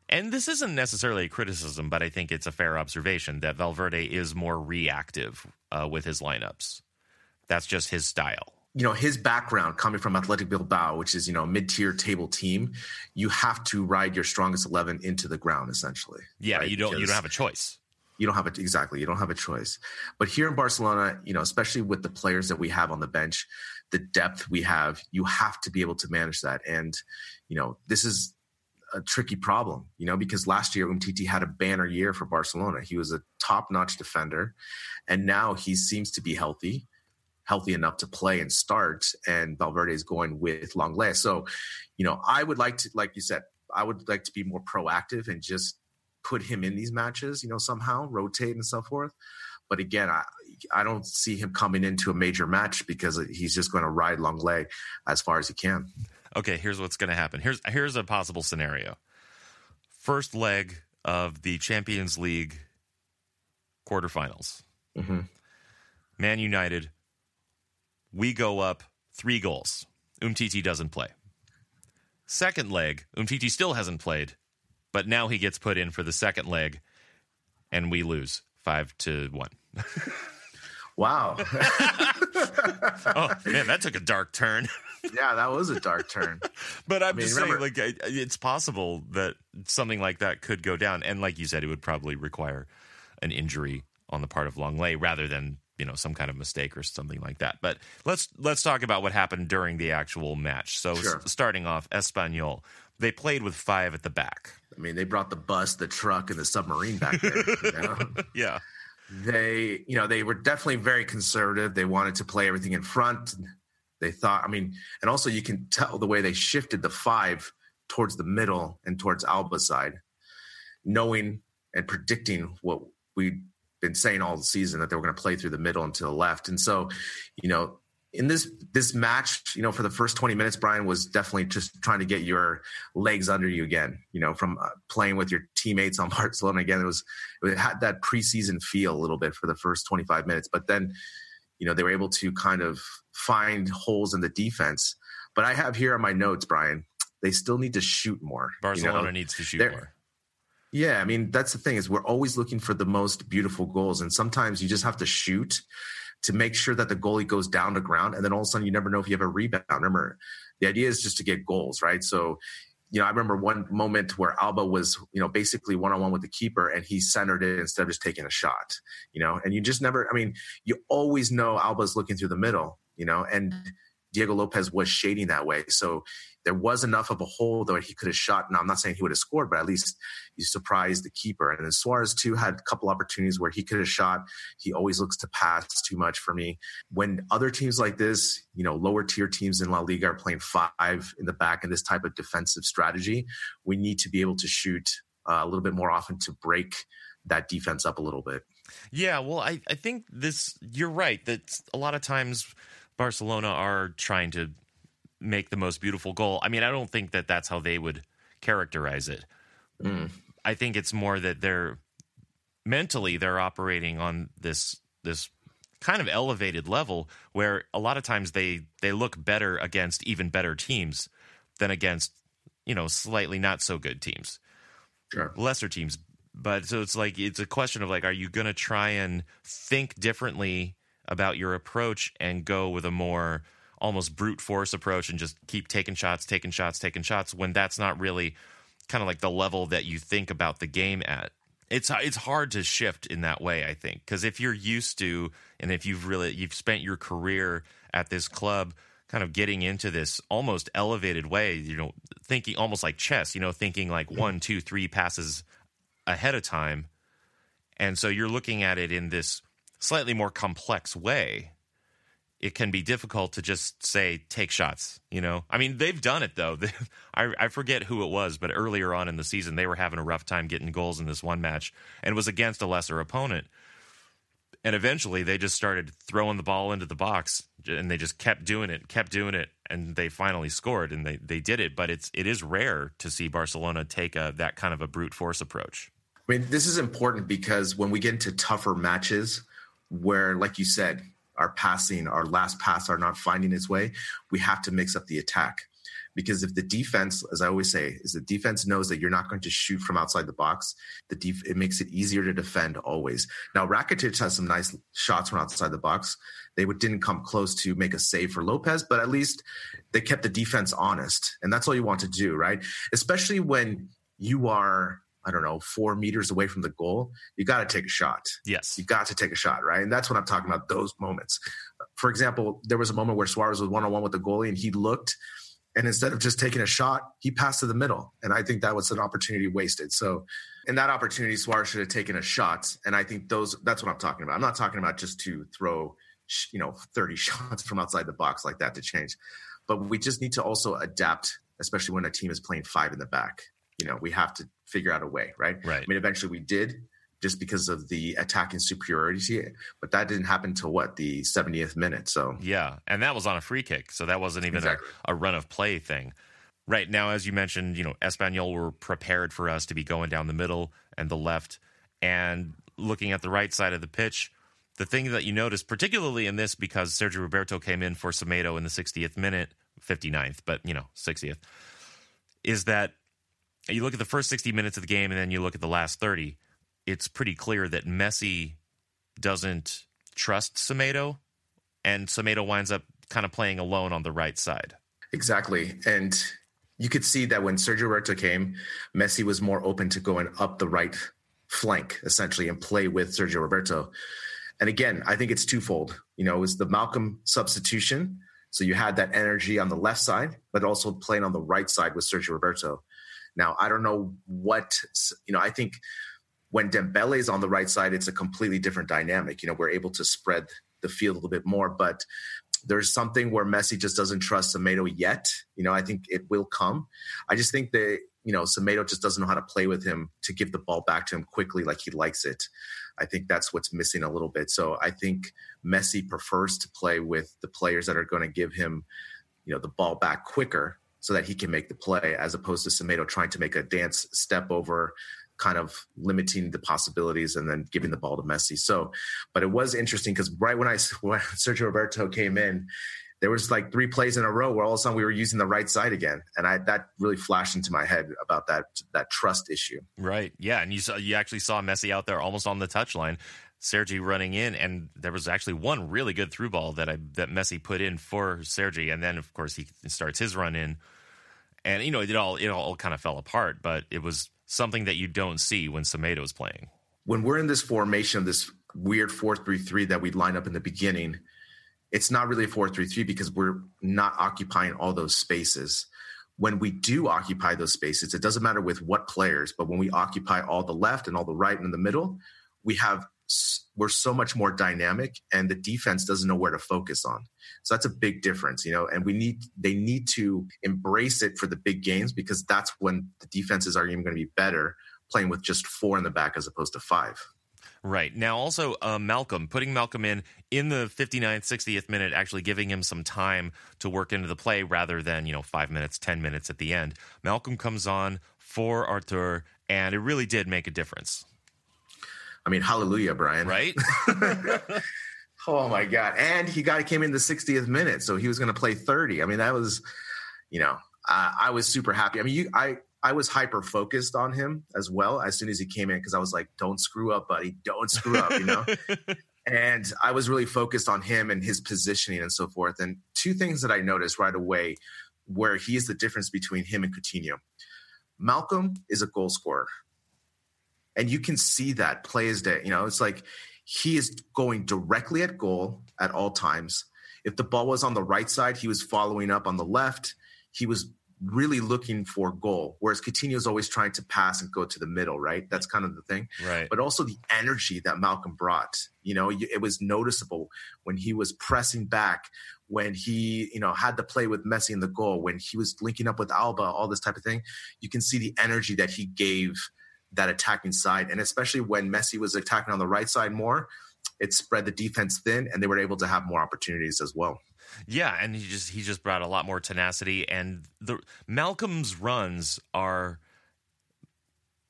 and this isn't necessarily a criticism, but I think it's a fair observation that Valverde is more reactive uh, with his lineups. That's just his style. You know, his background coming from Athletic Bilbao, which is, you know, a mid-tier table team, you have to ride your strongest 11 into the ground essentially. Yeah, right? you don't because, you don't have a choice you don't have it exactly you don't have a choice but here in barcelona you know especially with the players that we have on the bench the depth we have you have to be able to manage that. And you know this is a tricky problem you know because last year umtiti had a banner year for barcelona. He was a top-notch defender and now he seems to be healthy healthy enough to play and start and valverde is going with lenglet so you know i would like to like you said i would like to be more proactive and just put him in these matches, you know, somehow rotate and so forth. But again, I I don't see him coming into a major match because he's just going to ride long leg as far as he can. Okay, here's what's going to happen. Here's here's a possible scenario. First leg of the Champions League quarterfinals. Mm-hmm. Man United, we go up three goals. Umtiti doesn't play. Second leg, Umtiti still hasn't played. But now he gets put in for the second leg, and we lose five to one. wow. oh man, that took a dark turn. yeah, that was a dark turn. but I'm I mean, just remember, saying, like, it's possible that something like that could go down, and like you said, it would probably require an injury on the part of Lenglet rather than you know some kind of mistake or something like that. But let's let's talk about what happened during the actual match. So Sure. s- starting off, Espanyol they played with five at the back. I mean, they brought the bus, the truck, and the submarine back there. you know? Yeah, they you know they were definitely very conservative. They wanted to play everything in front. They thought i mean and also you can tell the way they shifted the five towards the middle and towards alba's side knowing and predicting what we'd been saying all the season that they were going to play through the middle and to the left. And so you know in this this match you know for the first 20 minutes brien was definitely just trying to get your legs under you again you know from uh, playing with your teammates on barcelona again it was it had that preseason feel a little bit for the first 25 minutes but then you know they were able to kind of find holes in the defense but i have here on my notes brien they still need to shoot more you know? Barcelona needs to shoot They're- more. Yeah, I mean that's the thing is we're always looking for the most beautiful goals, and sometimes you just have to shoot to make sure that the goalie goes down to ground, and then all of a sudden you never know if you have a rebound. Remember, the idea is just to get goals, right? So, you know, I remember one moment where Alba was, you know, basically one on one with the keeper, and he centered it instead of just taking a shot, you know, and you just never. I mean, you always know Alba's looking through the middle, you know, and Diego Lopez was shading that way, so there was enough of a hole that he could have shot. Now, I'm not saying he would have scored, but at least he surprised the keeper. And then Suarez too had a couple opportunities where he could have shot. He always looks to pass too much for me. When other teams like this, you know, lower tier teams in La Liga are playing five in the back in this type of defensive strategy, we need to be able to shoot uh, a little bit more often to break that defense up a little bit. Yeah, well, I, I think this, you're right, that a lot of times Barcelona are trying to make the most beautiful goal. I mean, I don't think that that's how they would characterize it. Mm. I think it's more that they're mentally they're operating on this this kind of elevated level where a lot of times they they look better against even better teams than against you know slightly not so good teams Sure. lesser teams. But so it's like it's a question of like, are you going to try and think differently about your approach and go with a more almost brute force approach and just keep taking shots, taking shots, taking shots when that's not really kind of like the level that you think about the game at. It's it's hard to shift in that way, I think, because if you're used to and if you've really you've spent your career at this club kind of getting into this almost elevated way, you know, thinking almost like chess, you know, thinking like one, two, three passes ahead of time. And so you're looking at it in this slightly more complex way. It can be difficult to just say, take shots, you know? I mean, they've done it though. I, I forget who it was, but earlier on in the season, they were having a rough time getting goals in this one match, and was against a lesser opponent. And eventually they just started throwing the ball into the box and they just kept doing it, kept doing it, and they finally scored and they, they did it. But it's it is rare to see Barcelona take a that kind of a brute force approach. I mean, this is important because when we get into tougher matches where, like you said, our passing, our last pass are not finding its way, we have to mix up the attack. Because if the defense, as I always say, is the defense knows that you're not going to shoot from outside the box, the def- it makes it easier to defend always. Now Rakitic has some nice shots from outside the box. They would, didn't come close to make a save for Lopez, but at least they kept the defense honest, and that's all you want to do, right? Especially when you are I don't know, four meters away from the goal, you got to take a shot. Yes. You got to take a shot, right? And that's what I'm talking about, those moments. For example, there was a moment where Suarez was one on one with the goalie and he looked, and instead of just taking a shot, he passed to the middle. And I think that was an opportunity wasted. So, in that opportunity, Suarez should have taken a shot. And I think those, that's what I'm talking about. I'm not talking about just to throw, you know, 30 shots from outside the box like that to change. But we just need to also adapt, especially when a team is playing five in the back. You know, we have to figure out a way, right? Right. I mean, eventually we did just because of the attacking superiority, but that didn't happen till what the 70th minute. So Yeah, and that was on a free kick, so that wasn't even Exactly. a, a run of play thing. Right now, as you mentioned, you know, Espanyol were prepared for us to be going down the middle and the left, and looking at the right side of the pitch. The thing that you notice, particularly in this, because Sergio Roberto came in for Semedo in the 60th minute, 59th, but you know, 60th, is that you look at the first 60 minutes of the game and then you look at the last 30. It's pretty clear that Messi doesn't trust Semedo, and Semedo winds up kind of playing alone on the right side. Exactly. And you could see that when Sergio Roberto came, Messi was more open to going up the right flank, essentially, and play with Sergio Roberto. and again, I think it's twofold. You know, it was the Malcom substitution. So you had that energy on the left side, but also playing on the right side with Sergio Roberto. Now, I don't know what, you know, I think when Dembele is on the right side, it's a completely different dynamic. You know, we're able to spread the field a little bit more, but there's something where Messi just doesn't trust Semedo yet. You know, I think it will come. I just think that, you know, Semedo just doesn't know how to play with him to give the ball back to him quickly like he likes it. I think that's what's missing a little bit. So I think Messi prefers to play with the players that are going to give him, you know, the ball back quicker so that he can make the play as opposed to Semedo trying to make a dance step over kind of limiting the possibilities and then giving the ball to Messi. So, but it was interesting because right when I when Sergio Roberto came in, there was like three plays in a row where all of a sudden we were using the right side again, and I that really flashed into my head about that that trust issue. Right. Yeah, and you saw you actually saw Messi out there almost on the touchline. Sergi running in, and there was actually one really good through ball that I that Messi put in for Sergi, and then of course he starts his run in, and you know it all it all kind of fell apart, but it was something that you don't see when Semedo's playing. When we're in this formation of this weird four three three that we line up in the beginning, it's not really a 4-3-3 because we're not occupying all those spaces when we do occupy those spaces it doesn't matter with what players but when we occupy all the left and all the right and in the middle we have we're so much more dynamic and the defense doesn't know where to focus on so that's a big difference you know and we need they need to embrace it for the big games because that's when the defenses are even going to be better playing with just four in the back as opposed to five Right. Now, also, uh, Malcom, putting Malcom in in the 59th, 60th minute, actually giving him some time to work into the play rather than, you know, five minutes, 10 minutes at the end. Malcom comes on for Arthur, and it really did make a difference. I mean, hallelujah, Brien. Right? oh, my God. And he got came in the 60th minute, so he was going to play 30. I mean, that was, you know, uh, I was super happy. I mean, you, I, I was hyper focused on him as well as soon as he came in because I was like, "Don't screw up, buddy! Don't screw up," you know. and I was really focused on him and his positioning and so forth. And two things that I noticed right away, where he is the difference between him and Coutinho. Malcom is a goal scorer, and you can see that play his day. You know, it's like he is going directly at goal at all times. If the ball was on the right side, he was following up on the left. He was really looking for goal, whereas Coutinho is always trying to pass and go to the middle, right? That's kind of the thing. Right. But also the energy that Malcom brought. You know, it was noticeable when he was pressing back, when he, you know, had to play with Messi in the goal, when he was linking up with Alba, all this type of thing. You can see the energy that he gave that attacking side. And especially when Messi was attacking on the right side more, it spread the defense thin and they were able to have more opportunities as well. Yeah, and he just he just brought a lot more tenacity and the Malcom's runs are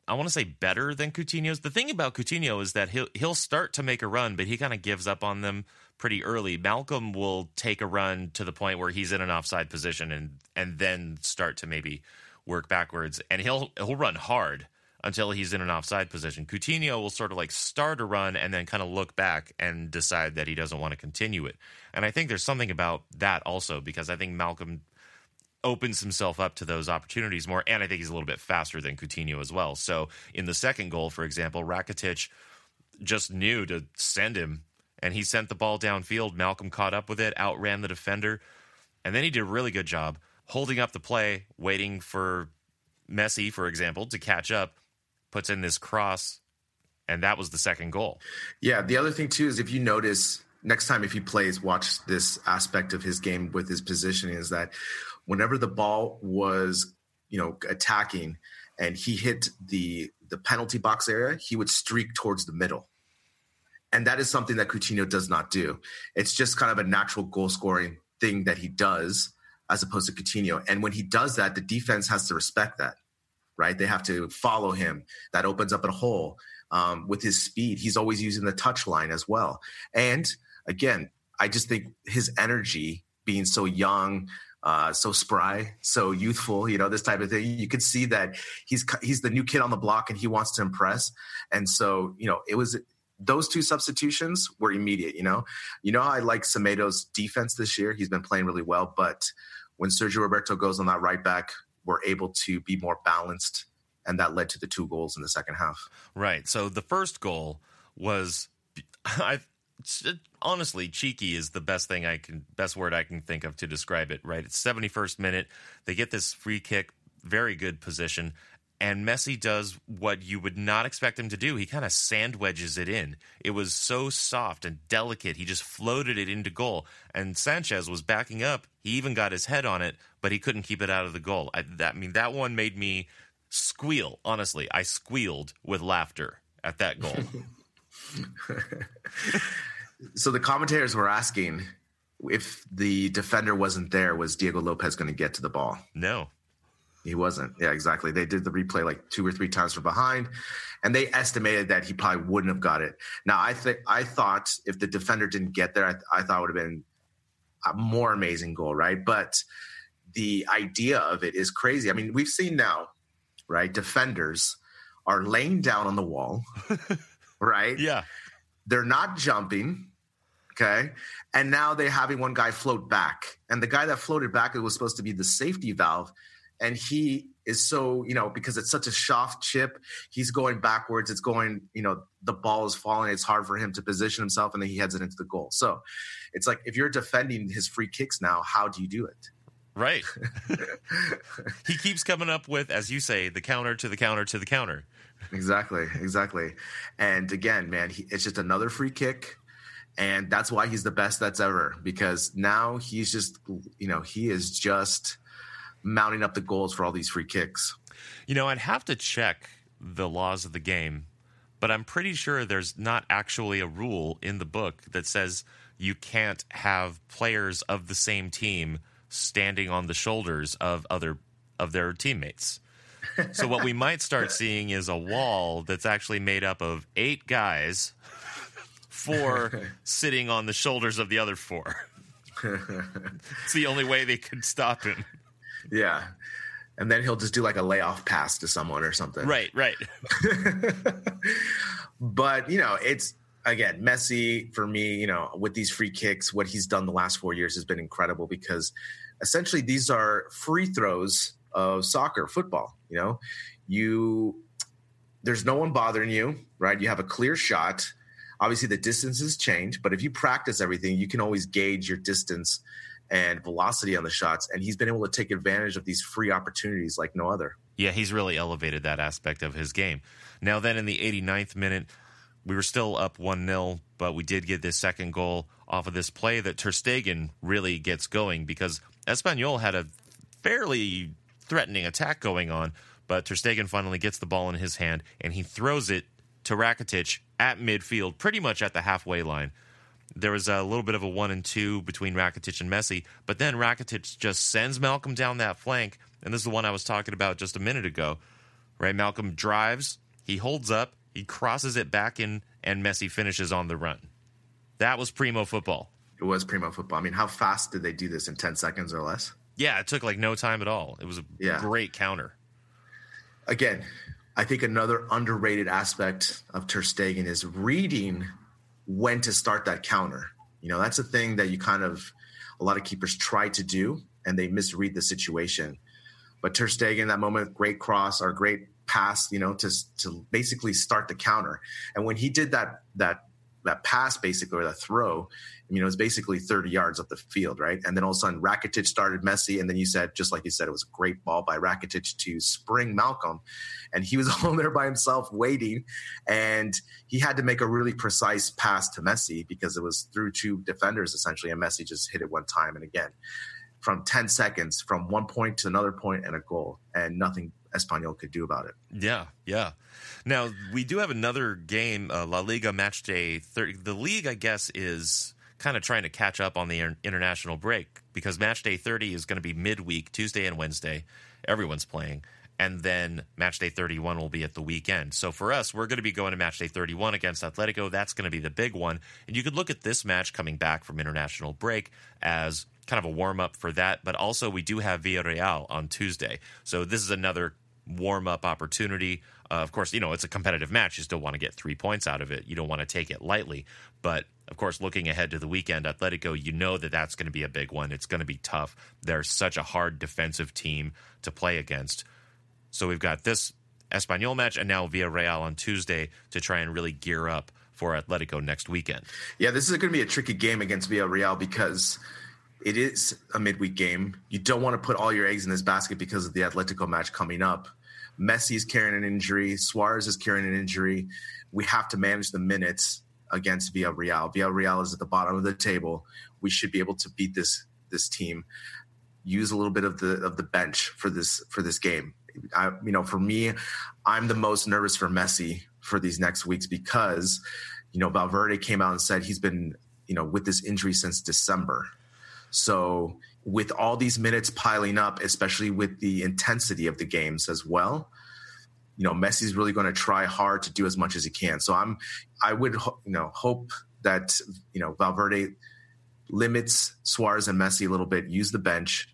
I want to say better than Coutinho's. The thing about Coutinho is that he'll he'll start to make a run, but he kind of gives up on them pretty early. Malcom will take a run to the point where he's in an offside position and and then start to maybe work backwards and he'll he'll run hard until he's in an offside position. Coutinho will sort of like start a run and then kind of look back and decide that he doesn't want to continue it. And I think there's something about that also because I think Malcom opens himself up to those opportunities more. And I think he's a little bit faster than Coutinho as well. So in the second goal, for example, Rakitic just knew to send him and he sent the ball downfield. Malcom caught up with it, outran the defender. And then he did a really good job holding up the play, waiting for Messi, for example, to catch up puts in this cross, and that was the second goal. Yeah. The other thing, too, is if you notice next time if he plays, watch this aspect of his game with his positioning is that whenever the ball was, you know, attacking and he hit the the penalty box area, he would streak towards the middle. And that is something that Coutinho does not do. It's just kind of a natural goal scoring thing that he does as opposed to Coutinho. And when he does that, the defense has to respect that right? They have to follow him. That opens up a hole. Um, with his speed, he's always using the touch line as well. And again, I just think his energy being so young, uh, so spry, so youthful, you know, this type of thing. You could see that he's he's the new kid on the block and he wants to impress. And so, you know, it was those two substitutions were immediate. You know, you know, I like Semedo's defense this year. He's been playing really well, but when Sergio Roberto goes on that right back, were able to be more balanced, and that led to the two goals in the second half. Right. So the first goal was, I honestly, cheeky is the best thing I can, best word I can think of to describe it. Right? It's 71st minute. They get this free kick, very good position, and Messi does what you would not expect him to do. He kind of sand wedges it in. It was so soft and delicate. He just floated it into goal. And Sanchez was backing up. He even got his head on it, but he couldn't keep it out of the goal. I, that, I mean, that one made me squeal. Honestly, I squealed with laughter at that goal. so the commentators were asking if the defender wasn't there, was Diego Lopez going to get to the ball? No. He wasn't. Yeah, exactly. They did the replay like two or three times from behind, and they estimated that he probably wouldn't have got it. Now, I think I thought if the defender didn't get there, I, I thought it would have been a more amazing goal, right? But the idea of it is crazy. I mean, we've seen now, right? Defenders are laying down on the wall, right? Yeah. They're not jumping. Okay. And now they're having one guy float back. And the guy that floated back, it was supposed to be the safety valve and he is so you know because it's such a soft chip he's going backwards it's going you know the ball is falling it's hard for him to position himself and then he heads it into the goal. So it's like if you're defending his free kicks now how do you do it? Right. He keeps coming up with as you say the counter to the counter to the counter. Exactly exactly. And again man he, it's just another free kick and that's why he's the best that's ever because now he's just you know he is just mounting up the goals for all these free kicks. You know, I'd have to check the laws of the game, but I'm pretty sure there's not actually a rule in the book that says you can't have players of the same team standing on the shoulders of other of their teammates. so what we might start seeing is a wall that's actually made up of eight guys, four sitting on the shoulders of the other four. it's the only way they could stop him. Yeah. And then he'll just do like a layoff pass to someone or something. Right, right. but, you know, it's again, Messi for me, you know, with these free kicks, what he's done the last four years has been incredible because essentially these are free throws of soccer, football. You know, you there's no one bothering you, right? You have a clear shot. Obviously, the distances change, but if you practice everything, you can always gauge your distance and velocity on the shots. And he's been able to take advantage of these free opportunities like no other. Yeah, he's really elevated that aspect of his game. Now, then in the 89th minute, we were still up 1 0, but we did get this second goal off of this play that Ter Stegen really gets going because Espanyol had a fairly threatening attack going on, but Ter Stegen finally gets the ball in his hand and he throws it to Rakitic at midfield, pretty much at the halfway line there was a little bit of a one and two between Rakitic and Messi, but then Rakitic just sends Malcom down that flank, and this is the one I was talking about just a minute ago. Right, Malcom drives, he holds up, he crosses it back in, and Messi finishes on the run. That was primo football. It was primo football. I mean, how fast did they do this in ten seconds or less? Yeah, it took like no time at all. It was a yeah. great counter. Again, I think another underrated aspect of Ter Stegen is reading when to start that counter. You know, that's a thing that you kind of a lot of keepers try to do and they misread the situation. But Ter Stegen, that moment, great cross or great pass, you know, to to basically start the counter. And when he did that that that pass basically or that throw, I mean, it was basically 30 yards up the field, right? And then all of a sudden Rakitic started Messi. And then you said, just like you said, it was a great ball by Rakitic to spring Malcom. And he was all there by himself waiting. And he had to make a really precise pass to Messi because it was through two defenders essentially. And Messi just hit it one time and again from 10 seconds from one point to another point and a goal. And nothing Espanyol could do about it. Yeah, yeah. Now we do have another game, uh, La Liga Match Day 30. The league, I guess, is kind of trying to catch up on the international break because Match Day 30 is going to be midweek, Tuesday and Wednesday. Everyone's playing. And then Match Day 31 will be at the weekend. So for us, we're going to be going to Match Day 31 against Atletico. That's going to be the big one. And you could look at this match coming back from international break as kind of a warm up for that. But also, we do have Villarreal on Tuesday. So this is another warm up opportunity. Uh, of course, you know, it's a competitive match. You still want to get three points out of it. You don't want to take it lightly. But of course, looking ahead to the weekend, Atletico, you know that that's going to be a big one. It's going to be tough. They're such a hard defensive team to play against. So we've got this Espanyol match and now Villarreal on Tuesday to try and really gear up for Atletico next weekend. Yeah, this is going to be a tricky game against Villarreal because it is a midweek game. You don't want to put all your eggs in this basket because of the Atletico match coming up. Messi is carrying an injury. Suarez is carrying an injury. We have to manage the minutes against Villarreal. Villarreal is at the bottom of the table. We should be able to beat this this team. Use a little bit of the of the bench for this for this game. I, you know, for me, I'm the most nervous for Messi for these next weeks because, you know, Valverde came out and said he's been, you know, with this injury since December. So with all these minutes piling up, especially with the intensity of the games as well, you know, Messi's really going to try hard to do as much as he can. So I'm, I would, you know, hope that you know Valverde limits Suarez and Messi a little bit, use the bench,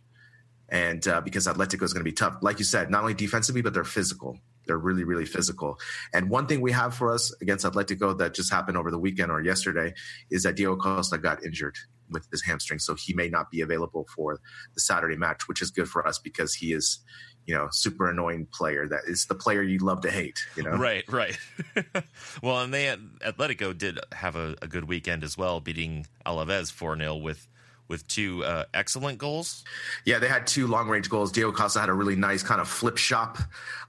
and uh, because Atletico is going to be tough, like you said, not only defensively but they're physical. They're really, really physical. And one thing we have for us against Atletico that just happened over the weekend or yesterday is that Diego Costa got injured with his hamstring, so he may not be available for the Saturday match, which is good for us because he is, you know, super annoying player. That is the player you love to hate. You know, right, right. well, and they Atletico did have a, a good weekend as well, beating Alaves four 0 with with two uh, excellent goals. Yeah, they had two long range goals. Diego Costa had a really nice kind of flip shot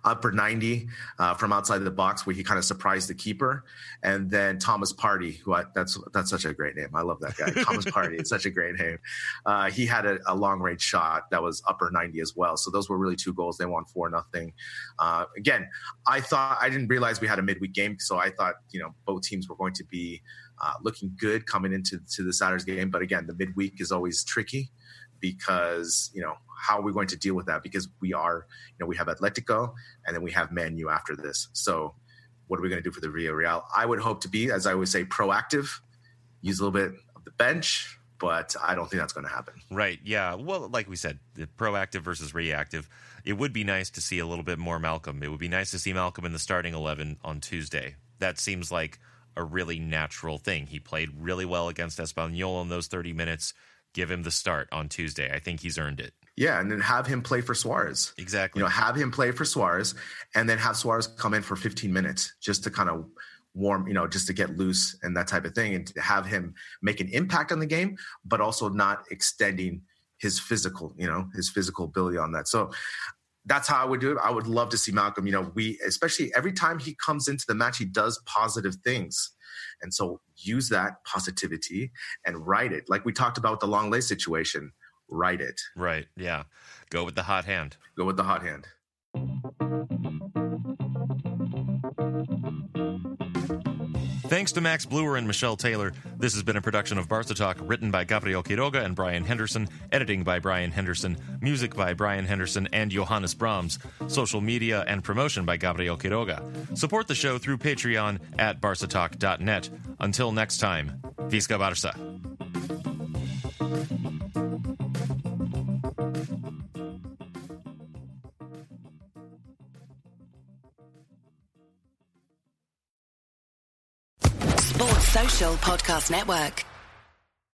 upper 90 uh, from outside the box where he kind of surprised the keeper. And then Thomas Partey, who I, that's that's such a great name. I love that guy. Thomas Partey. It's such a great name. Uh, he had a, a long range shot that was upper 90 as well. So those were really two goals. They won four nothing. Uh, again, I thought I didn't realize we had a midweek game, so I thought you know both teams were going to be uh, looking good coming into to the Saturday's game. But again, the midweek is always tricky because you know how are we going to deal with that? Because we are, you know, we have Atletico and then we have Man U after this. So what are we going to do for the Villarreal? I would hope to be, as I always say, proactive, use a little bit of the bench, but I don't think that's going to happen. Right. Yeah. Well, like we said, proactive versus reactive. It would be nice to see a little bit more Malcom. It would be nice to see Malcom in the starting 11 on Tuesday. That seems like a really natural thing. He played really well against Espanyol in those 30 minutes. Give him the start on Tuesday. I think he's earned it. Yeah, and then have him play for Suarez. Exactly. You know, have him play for Suarez, and then have Suarez come in for 15 minutes just to kind of warm, you know, just to get loose and that type of thing, and to have him make an impact on the game, but also not extending his physical, you know, his physical ability on that. So that's how I would do it. I would love to see Malcom. You know, we especially every time he comes into the match, he does positive things. And so use that positivity and write it. Like we talked about the Lenglet situation write it. Right. Yeah. Go with the hot hand. Go with the hot hand. Thanks to Max Bluer and Michelle Taylor. This has been a production of Barca Talk, written by Gabriel Quiroga and Brien Henderson, editing by Brien Henderson, music by Brien Henderson and Johannes Brahms, social media and promotion by Gabriel Quiroga. Support the show through Patreon at barcatalk.net. Until next time, Visca Barca. Podcast Network.